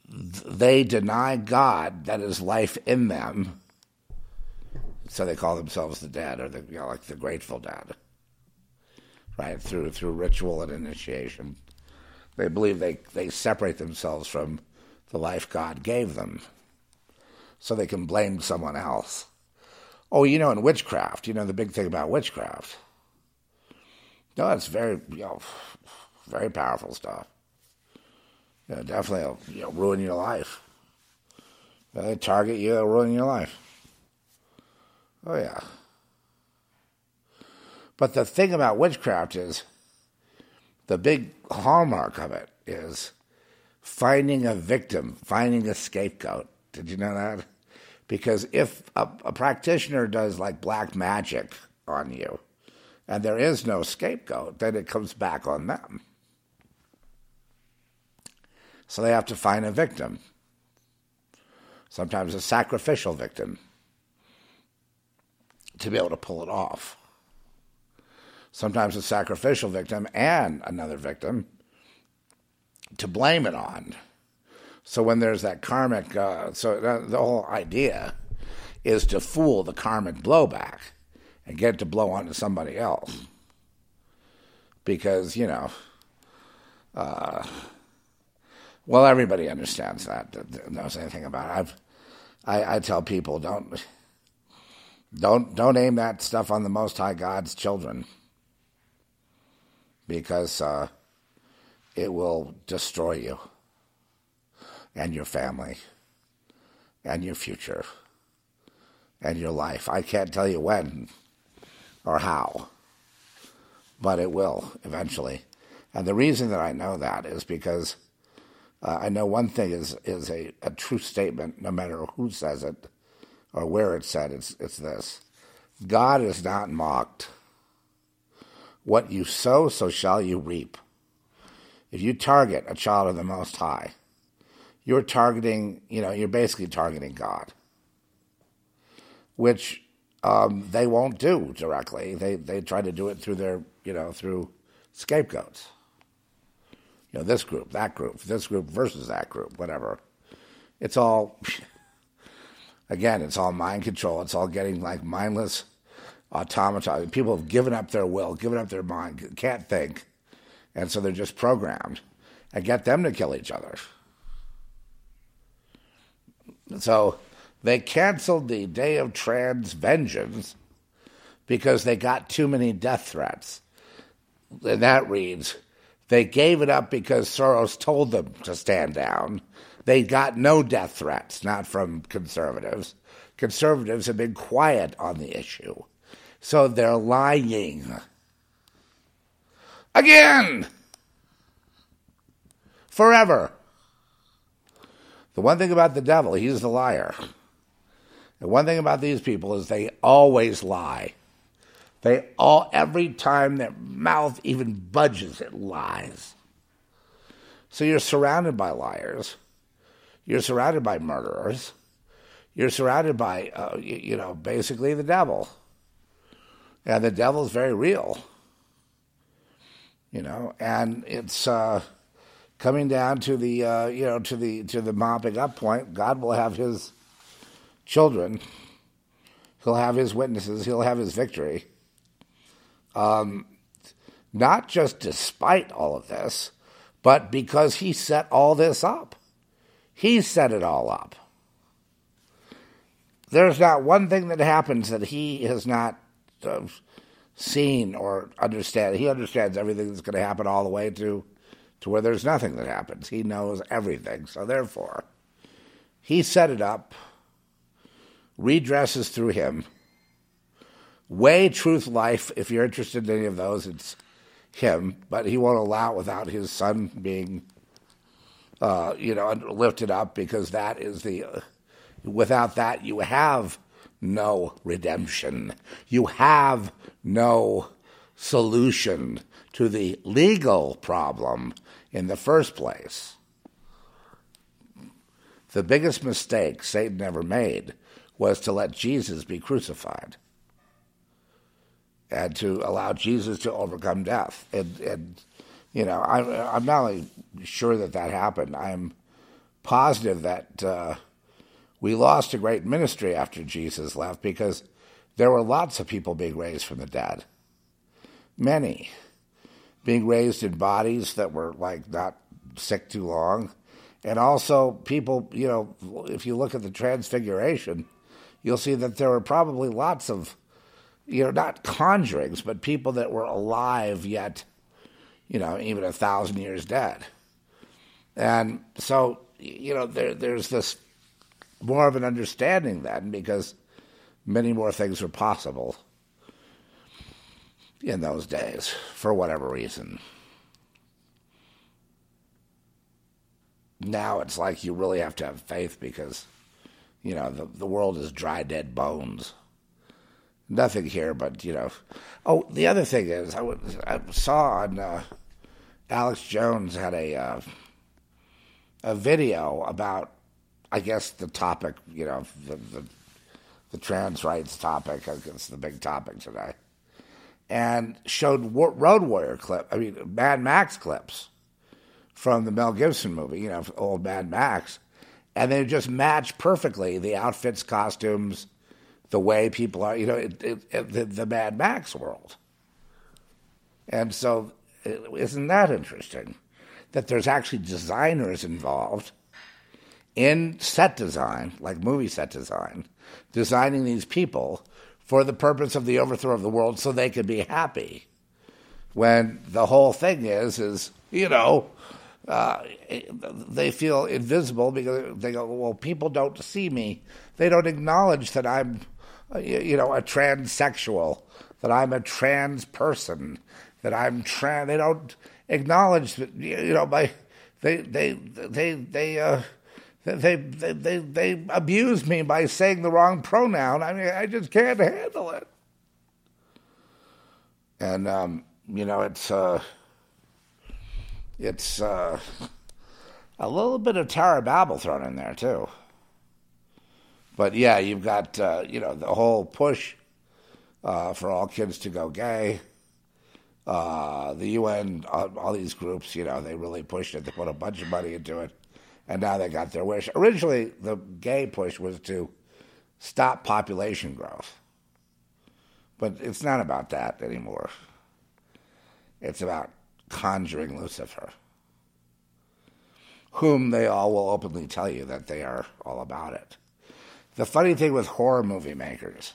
They deny God that is life in them so they call themselves the dead, or the you know, like the Grateful Dead, right? Through through ritual and initiation, they believe they they separate themselves from the life God gave them, so they can blame someone else. Oh, you know, in witchcraft, you know the big thing about witchcraft. No, it's very you know very powerful stuff. You know, definitely you know, ruin your life. They target you, they'll ruin your life. Oh, yeah. But the thing about witchcraft is the big hallmark of it is finding a victim, finding a scapegoat. Did you know that? Because if a, a practitioner does like black magic on you and there is no scapegoat, then it comes back on them. So they have to find a victim, sometimes a sacrificial victim to be able to pull it off. Sometimes a sacrificial victim and another victim to blame it on. So when there's that karmic, uh, so the whole idea is to fool the karmic blowback and get it to blow onto somebody else. Because, you know, uh, well, everybody understands that, knows anything about it. I've, I, I tell people, don't don't don't aim that stuff on the Most High God's children, because uh, it will destroy you and your family and your future and your life. I can't tell you when or how, but it will eventually. And the reason that I know that is because uh, I know one thing is is a, a true statement, no matter who says it or where it's said. It's it's this: God is not mocked. What you sow, so shall you reap. If you target a child of the Most High, you're targeting, you know, you're basically targeting God, which um, they won't do directly. They they try to do it through their, you know, through scapegoats. You know, this group, that group, this group versus that group, whatever. It's all, again, it's all mind control. It's all getting like mindless automaton. People have given up their will, given up their mind, can't think, and so they're just programmed, and get them to kill each other. So they canceled the Day of Trans Vengeance because they got too many death threats. And that reads they gave it up because Soros told them to stand down. They got no death threats, not from conservatives. Conservatives have been quiet on the issue. So they're lying. Again! Forever. The one thing about the devil, he's the liar. The one thing about these people is they always lie. They all every time their mouth even budges, it lies. So you're surrounded by liars. You're surrounded by murderers. You're surrounded by, uh, you, you, know, basically the devil. And the devil is very real. You know, and it's uh, coming down to the, uh, you know, to the to the mopping up point. God will have His children. He'll have His witnesses. He'll have His victory um, not just despite all of this, but because he set all this up. He set it all up. There's not one thing that happens that he has not uh, seen or understand. He understands everything that's going to happen all the way to to where there's nothing that happens. He knows everything. So therefore, he set it up. Redresses through him Way, Truth, Life, if you're interested in any of those, it's him, but he won't allow it without his son being, uh, you know, lifted up because that is the, uh, without that, you have no redemption. You have no solution to the legal problem in the first place. The biggest mistake Satan ever made was to let Jesus be crucified and to allow Jesus to overcome death. And, and you know, I'm, I'm not only sure that that happened, I'm positive that uh, we lost a great ministry after Jesus left because there were lots of people being raised from the dead. Many being raised in bodies that were like not sick too long. And also, people, you know, if you look at the transfiguration, you'll see that there were probably lots of you know, not conjurings, but people that were alive yet, you know, even a thousand years dead. And so, you know, there, there's this more of an understanding then because many more things were possible in those days for whatever reason. Now it's like you really have to have faith because, you know, the, the world is dry, dead bones nothing here, but you know. Oh, the other thing is, I, was, I saw on uh, Alex Jones had a uh, a video about, I guess the topic, you know, the the, the trans rights topic. I the big topic today, and showed Road Warrior clip. I mean, Mad Max clips from the Mel Gibson movie. You know, old Mad Max, and they just match perfectly the outfits, costumes the way people are, you know, it, it, it, the, the Mad Max world. And so, isn't that interesting? That there's actually designers involved in set design, like movie set design, designing these people for the purpose of the overthrow of the world so they could be happy. When the whole thing is is you know uh, they feel invisible because they go well people don't see me. They don't acknowledge that i'm you know a transsexual that i'm a trans person that i'm trans they don't acknowledge that you know by they they they they uh they, they, they, they abuse me by saying the wrong pronoun. I mean, I just can't handle it. And, um, you know, it's, uh, it's uh, a little bit of Tower of Babel thrown in there, too. But yeah, you've got, uh, you know, the whole push uh, for all kids to go gay. Uh, the UN, all, all these groups, you know, they really pushed it. They put a bunch of money into it and now they got their wish. Originally, the gay push was to stop population growth, but it's not about that anymore. It's about conjuring Lucifer, whom they all will openly tell you that they are all about it. The funny thing with horror movie makers.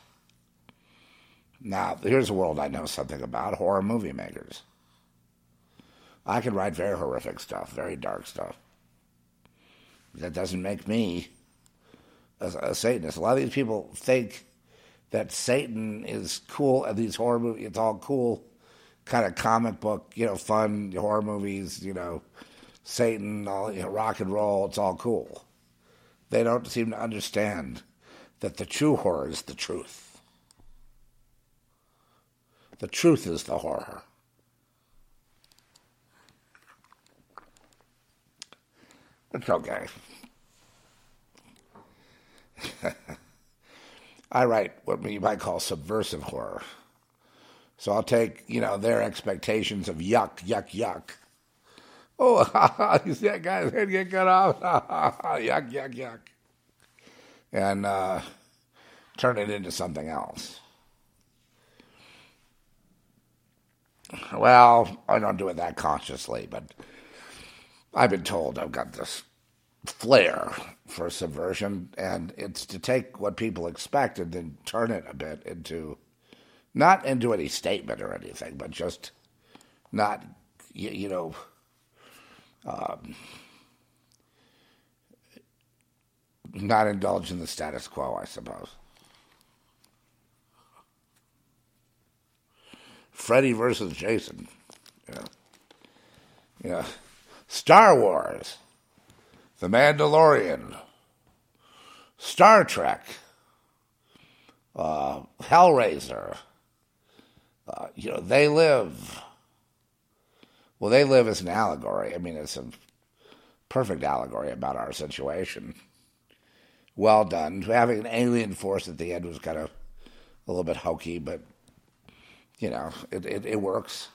Now, here's a world I know something about horror movie makers. I can write very horrific stuff, very dark stuff that doesn't make me a, a, Satanist. A lot of these people think that Satan is cool at these horror movies. It's all cool, kind of comic book, you know, fun horror movies. You know, Satan, all you know, rock and roll. It's all cool. They don't seem to understand that the true horror is the truth. The truth is the horror. It's okay. I write what you might call subversive horror. So I'll take, you know, their expectations of yuck, yuck, yuck. Oh, you see that guy's head get cut off? yuck, yuck, yuck. And uh, turn it into something else. Well, I don't do it that consciously, but I've been told I've got this flair for subversion, and it's to take what people expect and then turn it a bit into not into any statement or anything, but just not, you, you know, um, not indulge in the status quo, I suppose. Freddy versus Jason. Yeah. Yeah. Star Wars. The Mandalorian, Star Trek, uh, Hellraiser. Uh, you know, they live. Well, they live as an allegory. I mean, it's a perfect allegory about our situation. Well done. Having an alien force at the end was kind of a little bit hokey, but you know, it, it, it works.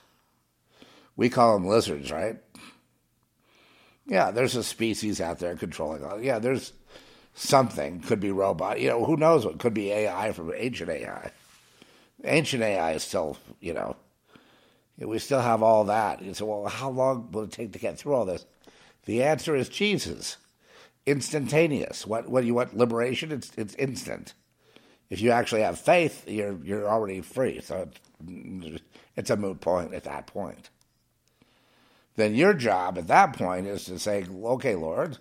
We call them lizards, right? Yeah, there's a species out there controlling all. Yeah, there's something. Could be robot. You know, who knows what could be AI from ancient AI. Ancient AI is still, you know, we still have all that. You say, well, how long will it take to get through all this? The answer is Jesus. Instantaneous. What what you want liberation? It's it's instant. If you actually have faith, you're you're already free. So it's a moot point at that point then your job at that point is to say, okay, Lord,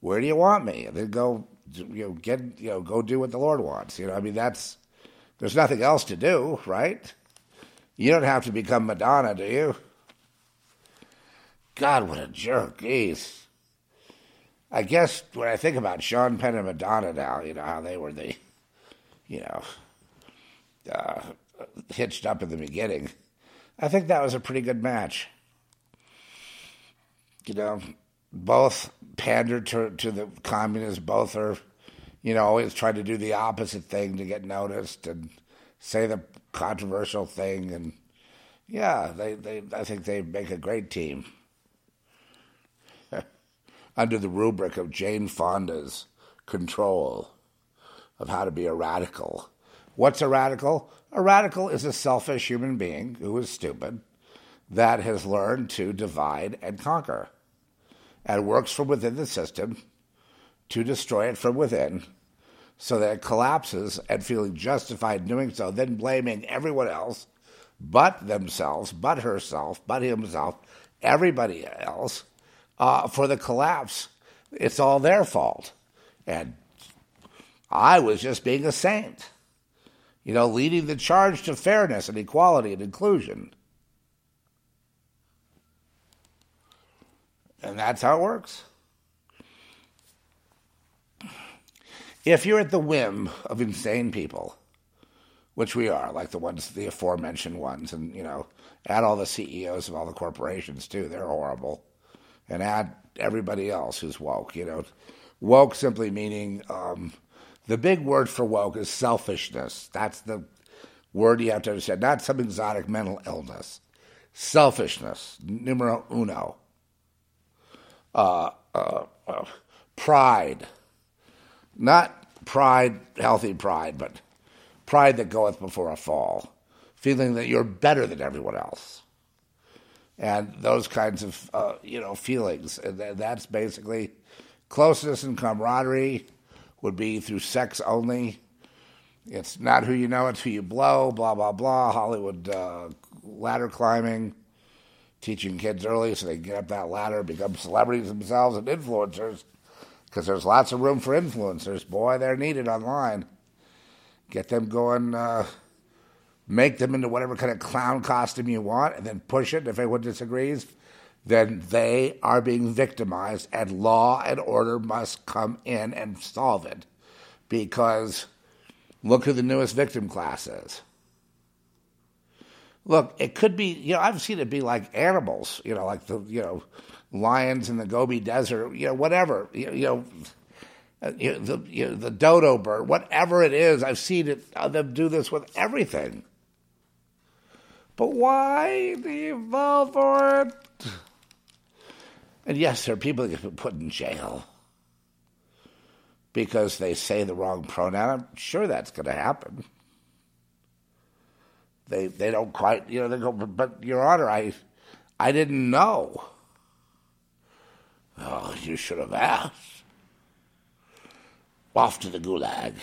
where do you want me? And then go, you know, get, you know, go do what the Lord wants. You know, I mean, that's, there's nothing else to do, right? You don't have to become Madonna, do you? God, what a jerk. Jeez. I guess when I think about Sean Penn and Madonna now, you know, how they were the, you know, uh, hitched up in the beginning, I think that was a pretty good match you know, both pander to, to the communists. Both are, you know, always try to do the opposite thing to get noticed and say the controversial thing. And yeah, they, they I think they make a great team under the rubric of Jane Fonda's control of how to be a radical. What's a radical? A radical is a selfish human being who is stupid that has learned to divide and conquer and works from within the system to destroy it from within so that it collapses and feeling justified in doing so, then blaming everyone else, but themselves, but herself, but himself, everybody else uh, for the collapse. It's all their fault. And I was just being a saint, you know, leading the charge to fairness and equality and inclusion. And that's how it works. If you're at the whim of insane people, which we are, like the ones, the aforementioned ones, and, you know, add all the CEOs of all the corporations too, they're horrible, and add everybody else who's woke, you know. Woke simply meaning um, the big word for woke is selfishness. That's the word you have to understand, not some exotic mental illness. Selfishness, numero uno. Uh, uh, uh, pride not pride, healthy pride, but pride that goeth before a fall, feeling that you're better than everyone else. And those kinds of, uh, you know, feelings. And that's basically closeness and camaraderie would be through sex only. It's not who you know, it's who you blow, blah, blah, blah. Hollywood uh, ladder climbing, teaching kids early so they get up that ladder, become celebrities themselves and influencers because there's lots of room for influencers. Boy, they're needed online. Get them going, uh, make them into whatever kind of clown costume you want, and then push it. If anyone disagrees, then they are being victimized, and law and order must come in and solve it. Because look who the newest victim class is. Look, it could be, you know, I've seen it be like animals, you know, like the, you know, lions in the Gobi Desert, you know, whatever, you, you know, uh, you know, the, you know, the dodo bird, whatever it is. I've seen it, uh, them do this with everything. But why do you for it? And yes, there are people that get put in jail because they say the wrong pronoun. I'm sure that's going to happen. They they don't quite, you know, they go, but, but Your Honor, I I didn't know. Oh, you should have asked. Off to the gulag.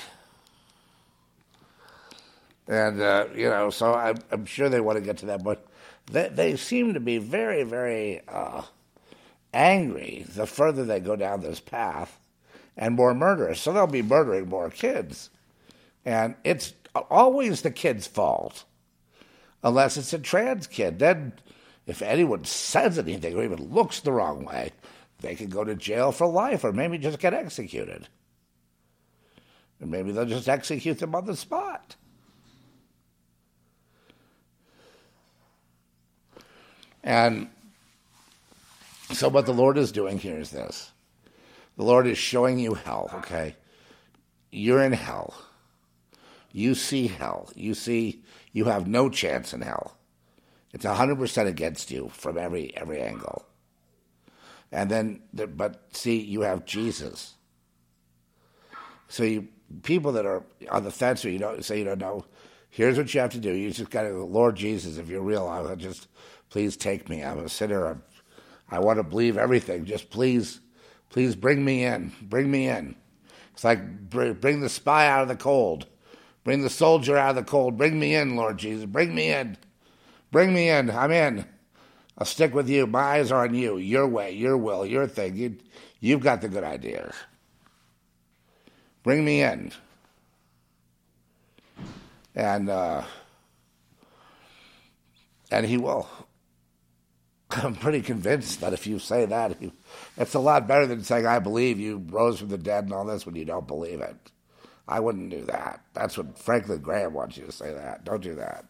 And, uh, you know, so I'm, I'm, sure they want to get to that, but they, they seem to be very, very uh, angry the further they go down this path and more murderous. So they'll be murdering more kids. And it's always the kid's fault, unless it's a trans kid. Then, if anyone says anything or even looks the wrong way, they could go to jail for life or maybe just get executed. And maybe they'll just execute them on the spot. And so, what the Lord is doing here is this the Lord is showing you hell, okay? You're in hell. You see hell. You see you have no chance in hell. It's 100% against you from every, every angle. And then, but see, you have Jesus. So you people that are on the fence or you don't say you don't know, here's what you have to do. You just got to Lord Jesus, if you're real, I'll just please take me. I'm a sinner. I'm, I want to believe everything. Just please, please bring me in. Bring me in. It's like bring the spy out of the cold. Bring the soldier out of the cold. Bring me in, Lord Jesus. Bring me in. Bring me in. I'm in. I'll stick with you. My eyes are on you, your way, your will, your thing. You, you've got the good ideas. Bring me in. And uh, and he will. I'm pretty convinced that if you say that, it's a lot better than saying, I believe you rose from the dead and all this when you don't believe it. I wouldn't do that. That's what Franklin Graham wants you to say that. Don't do that.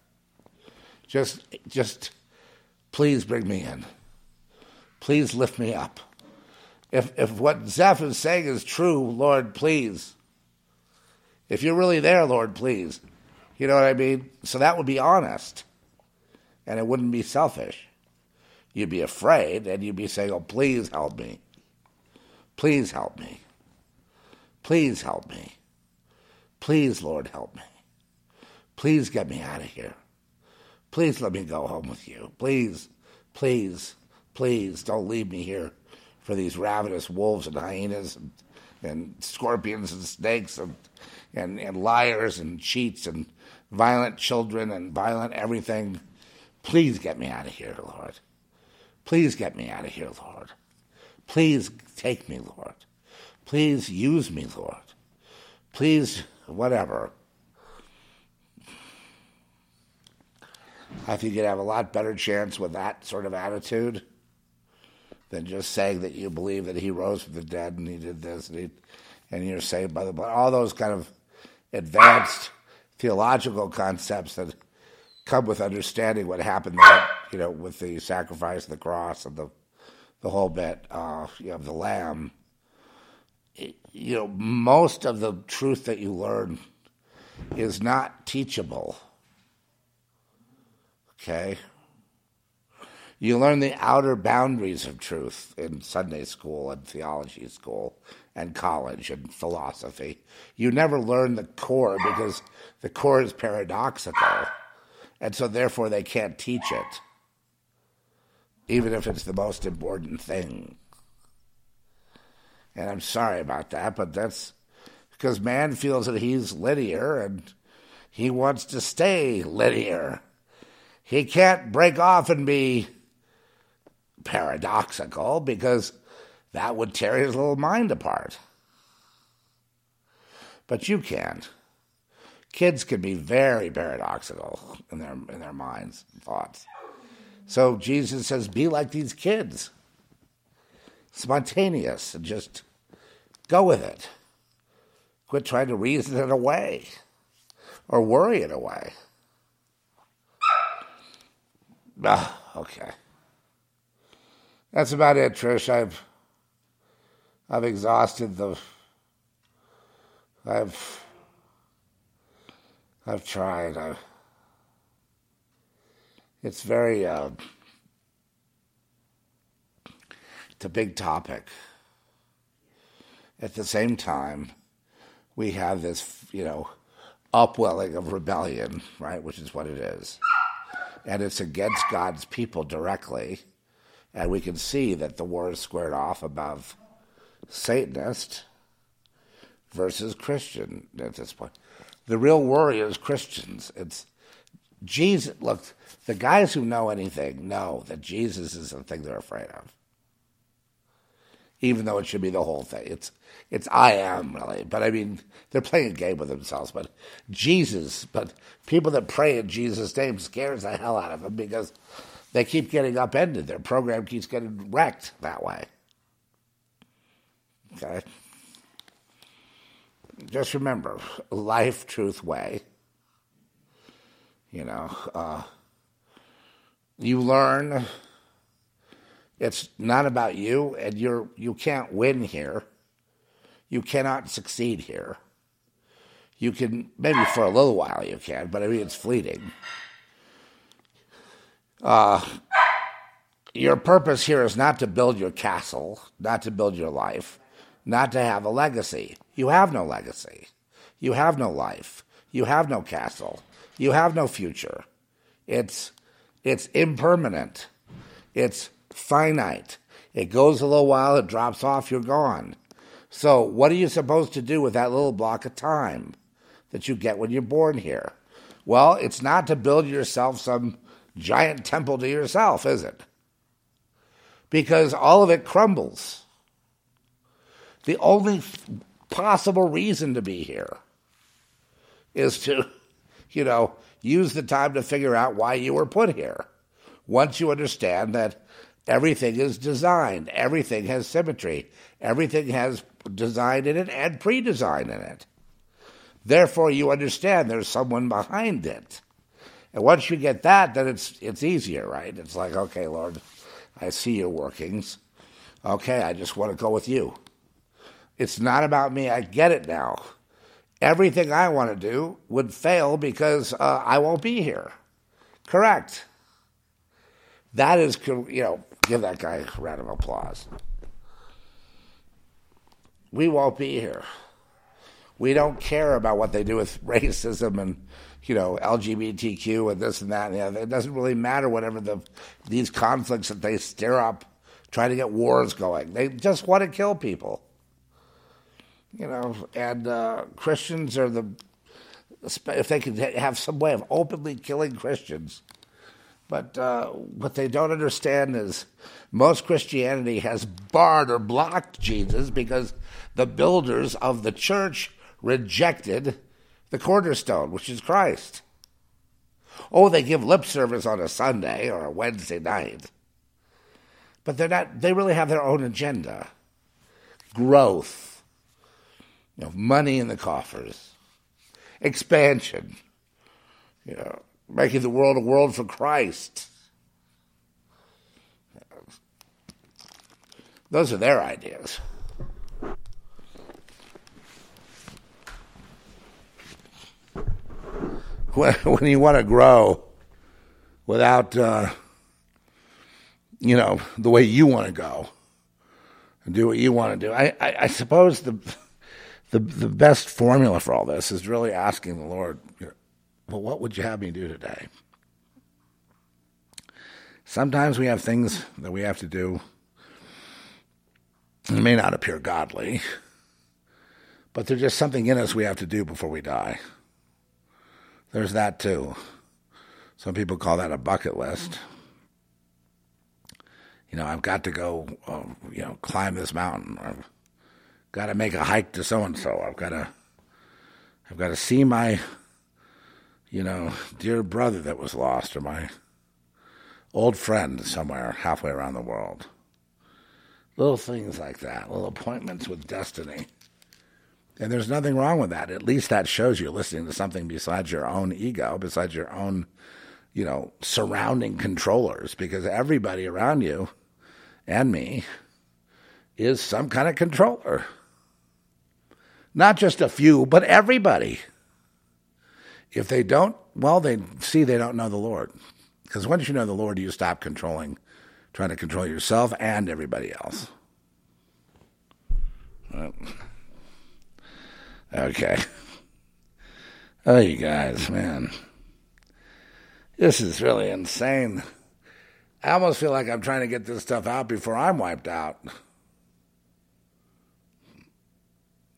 Just, just Please bring me in. Please lift me up. If, if what Zeph is saying is true, Lord, please. If you're really there, Lord, please. You know what I mean? So that would be honest. And it wouldn't be selfish. You'd be afraid and you'd be saying, Oh, please help me. Please help me. Please help me. Please, Lord, help me. Please get me out of here. Please let me go home with you. Please, please, please don't leave me here for these ravenous wolves and hyenas and, and scorpions and snakes and, and, and liars and cheats and violent children and violent everything Please get me out of here, Lord. Please get me out of here, Lord. Please take me, Lord. Please use me, Lord. Please, whatever. I think you'd have a lot better chance with that sort of attitude than just saying that you believe that he rose from the dead and he did this and, he, and you're saved by the blood. All those kind of advanced theological concepts that come with understanding what happened there, you know, with the sacrifice of the cross and the the whole bit uh, you know, of the lamb. You know, most of the truth that you learn is not teachable. Okay? You learn the outer boundaries of truth in Sunday school and theology school and college and philosophy. You never learn the core because the core is paradoxical. And so, therefore, they can't teach it, even if it's the most important thing. And I'm sorry about that, but that's because man feels that he's linear and he wants to stay linear. He can't break off and be paradoxical because that would tear his little mind apart. But you can't. Kids can be very paradoxical in their in their minds and thoughts. So Jesus says, be like these kids. Spontaneous and just go with it. Quit trying to reason it away or worry it away. Ah, okay. That's about it, Trish. I've I've exhausted the I've I've tried. I've, it's very uh, it's a big topic. At the same time, we have this, you know, upwelling of rebellion, right, which is what it is. And it's against God's people directly and we can see that the war is squared off above Satanist versus Christian at this point. The real worry is Christians. It's Jesus. Look, the guys who know anything know that Jesus is the thing they're afraid of. Even though it should be the whole thing. It's it's I am really. But I mean they're playing a game with themselves. But Jesus, but people that pray in Jesus' name scares the hell out of them because they keep getting upended. Their program keeps getting wrecked that way. Okay? Just remember, life, truth, way. You know, uh, you learn it's not about you, and you're you can't win here. You cannot succeed here. You can maybe for a little while you can, but I mean it's fleeting. Uh, your purpose here is not to build your castle, not to build your life, not to have a legacy. You have no legacy. You have no life. You have no castle. You have no future. It's it's impermanent. It's finite. It goes a little while, it drops off, you're gone. So, what are you supposed to do with that little block of time that you get when you're born here? Well, it's not to build yourself some giant temple to yourself, is it? Because all of it crumbles. The only possible reason to be here is to, you know, use the time to figure out why you were put here. Once you understand that everything is designed, everything has symmetry, everything has design in it and pre design in it. Therefore, you understand there's someone behind it. And once you get that, then it's it's easier, right? It's like, okay, Lord, I see your workings. Okay, I just want to go with you. It's not about me. I get it now. Everything I want to do would fail because uh, I won't be here. Correct. That is, you know, give that guy a round of applause. We won't be here. We don't care about what they do with racism and you know, LGBTQ and this and that. And. It doesn't really matter whatever the these conflicts that they stir up, try to get wars going. They just want to kill people. You know, and uh, Christians are the if they could have some way of openly killing Christians, But uh, what they don't understand is most Christianity has barred or blocked Jesus because the builders of the church rejected the cornerstone, which is Christ. Oh, they give lip service on a Sunday or a Wednesday night. But they're not they really have their own agenda. Growth. You know, money in the coffers. Expansion. You know, making the world a world for Christ. Those are their ideas. When, you want to grow without, uh, you know, the way you want to go and do what you want to do, I, I, I suppose the, the, the best formula for all this is really asking the Lord, you know, well, what would you have me do today? Sometimes we have things that we have to do. It may not appear godly, but there's just something in us we have to do before we die. There's that too. Some people call that a bucket list. You know, I've got to go, uh, you know, climb this mountain. I've got to make a hike to so and so. I've got to, I've got to see my you know, dear brother that was lost, or my old friend somewhere halfway around the world. Little things like that, little appointments with destiny. And there's nothing wrong with that. At least that shows you're listening to something besides your own ego, besides your own, you know, surrounding controllers, because everybody around you and me is some kind of controller. Not just a few, but everybody. If they don't, well, they see they don't know the Lord. Because once you know the Lord, you stop controlling, trying to control yourself and everybody else. Well, okay. Oh, you guys, man. This is really insane. I almost feel like I'm trying to get this stuff out before I'm wiped out.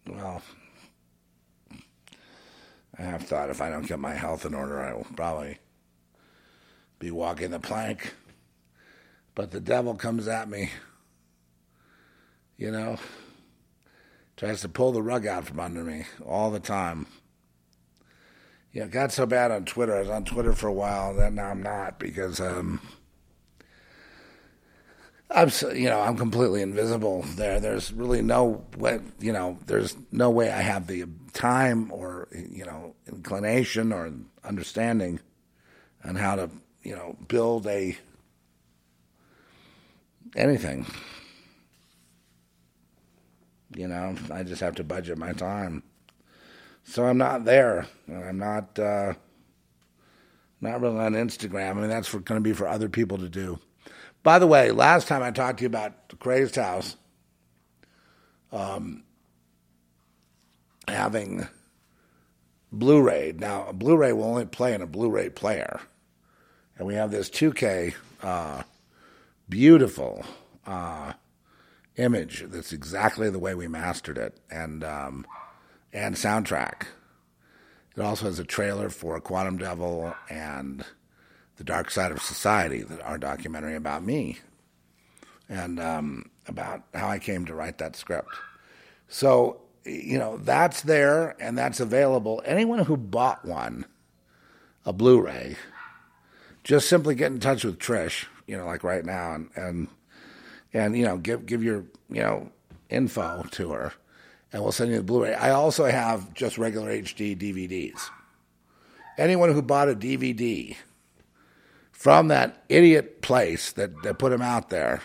Well, I have thought if I don't get my health in order, I will probably be walking the plank. But the devil comes at me, you know, tries to pull the rug out from under me all the time. Yeah, it got so bad on Twitter. I was on Twitter for a while, and then now I'm not because um, I'm you know I'm completely invisible there. There's really no way you know there's no way I have the time or you know inclination or understanding on how to you know build a anything. You know, I just have to budget my time. So I'm not there. I'm not uh, not really on Instagram. I mean, that's going to be for other people to do. By the way, last time I talked to you about the Crazed House um, having Blu-ray. Now, a Blu-ray will only play in a Blu-ray player, and we have this 2K uh, beautiful uh, image that's exactly the way we mastered it, and um, and soundtrack. It also has a trailer for Quantum Devil and the Dark Side of Society, that our documentary about me and um, about how I came to write that script. So, you know, that's there and that's available. Anyone who bought one, a Blu ray, just simply get in touch with Trish, you know, like right now, and, and, and you know, give, give your, you know, info to her, and we'll send you the Blu ray. I also have just regular HD DVDs. Anyone who bought a DVD, from that idiot place that, that put him out there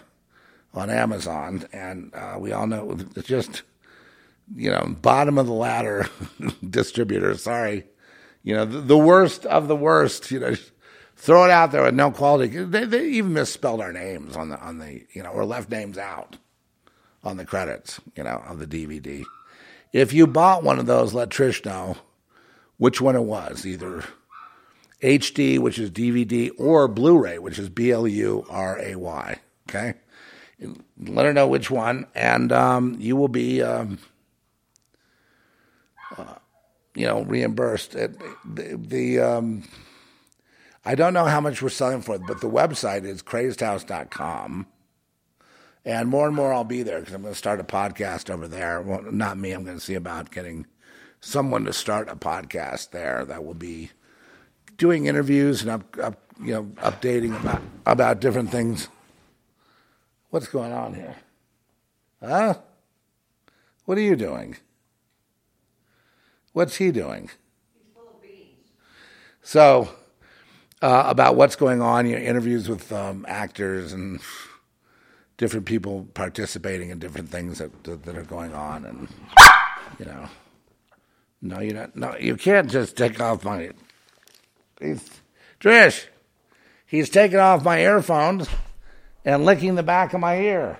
on Amazon. And uh, we all know it's just, you know, bottom of the ladder distributor. Sorry. You know, the, the, worst of the worst, you know, throw it out there with no quality. They, they even misspelled our names on the, on the, you know, or left names out on the credits, you know, of the DVD. If you bought one of those, let Trish know which one it was, either HD, which is DVD, or Blu ray, which is B L U R A Y. Okay? Let her know which one, and um, you will be, um, uh, you know, reimbursed. It, the, the um, I don't know how much we're selling for, but the website is crazedhouse.com. And more and more I'll be there because I'm going to start a podcast over there. Well, not me. I'm going to see about getting someone to start a podcast there that will be doing interviews and up you know, updating about about different things. What's going on here? Huh? What are you doing? What's he doing? He's full of beans. So, uh, about what's going on, you know, interviews with um, actors and different people participating in different things that, that, that are going on, and you know, no, you don't. No, you can't just take off my. He's, Trish, he's taking off my earphones and licking the back of my ear.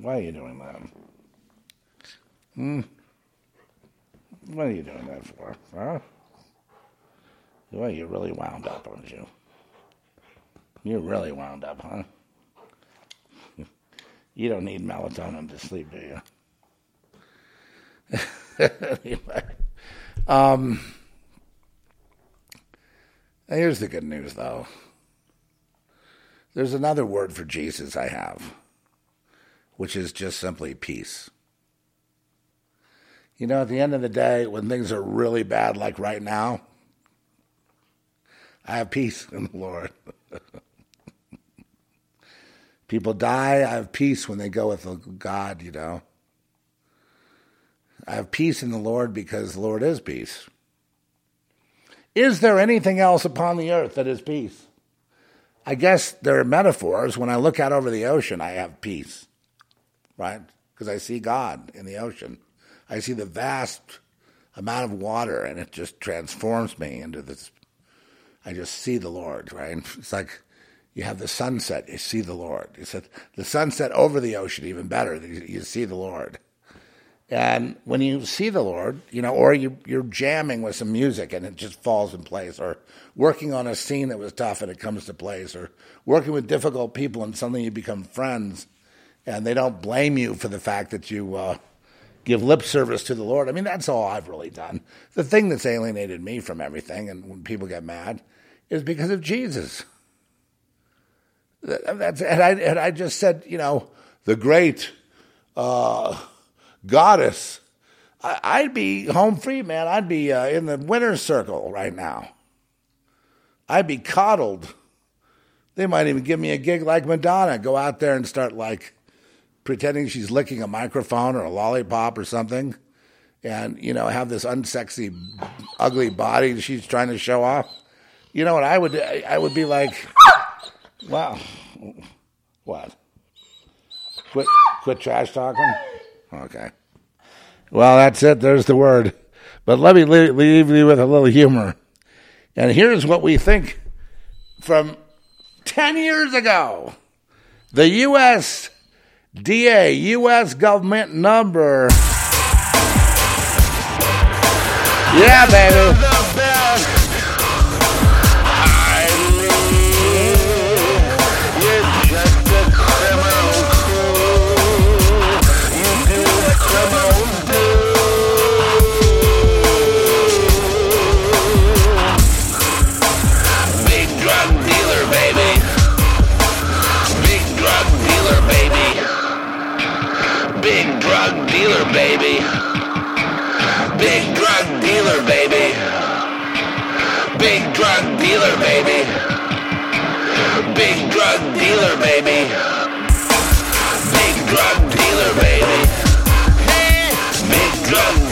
Why are you doing that? Hmm. What are you doing that for? Huh? Well, you're really wound up, aren't you? You're really wound up, huh? You don't need melatonin to sleep, do you? anyway, um, here's the good news, though. There's another word for Jesus I have, which is just simply peace. You know, at the end of the day, when things are really bad, like right now, I have peace in the Lord. People die, I have peace when they go with God, you know. I have peace in the Lord because the Lord is peace. Is there anything else upon the earth that is peace? I guess there are metaphors. When I look out over the ocean, I have peace, right? Because I see God in the ocean. I see the vast amount of water, and it just transforms me into this. I just see the Lord, right? It's like you have the sunset, you see the Lord. You said the sunset over the ocean, even better. You see the Lord. And when you see the Lord, you know, or you, you're jamming with some music and it just falls in place, or working on a scene that was tough and it comes to place, or working with difficult people and suddenly you become friends and they don't blame you for the fact that you uh, give lip service to the Lord. I mean, that's all I've really done. The thing that's alienated me from everything, and when people get mad, is because of Jesus. That's, and, I, and I just said, you know, the great uh, goddess. I, would be home free, man. I'd be uh, in the winner's circle right now. I'd be coddled. They might even give me a gig like Madonna. Go out there and start like pretending she's licking a microphone or a lollipop or something, and you know have this unsexy, ugly body she's trying to show off. You know what I would? I would be like, wow, what? Quit, quit trash talking. Okay. Well, that's it. There's the word. But let me leave, you with a little humor. And here's what we think from 10 years ago. The U.S. DA, U.S. government number. Yeah, baby. Baby. Big drug dealer, baby. Big drug dealer, baby. Big drug dealer, baby. Big drug dealer, baby. Big drug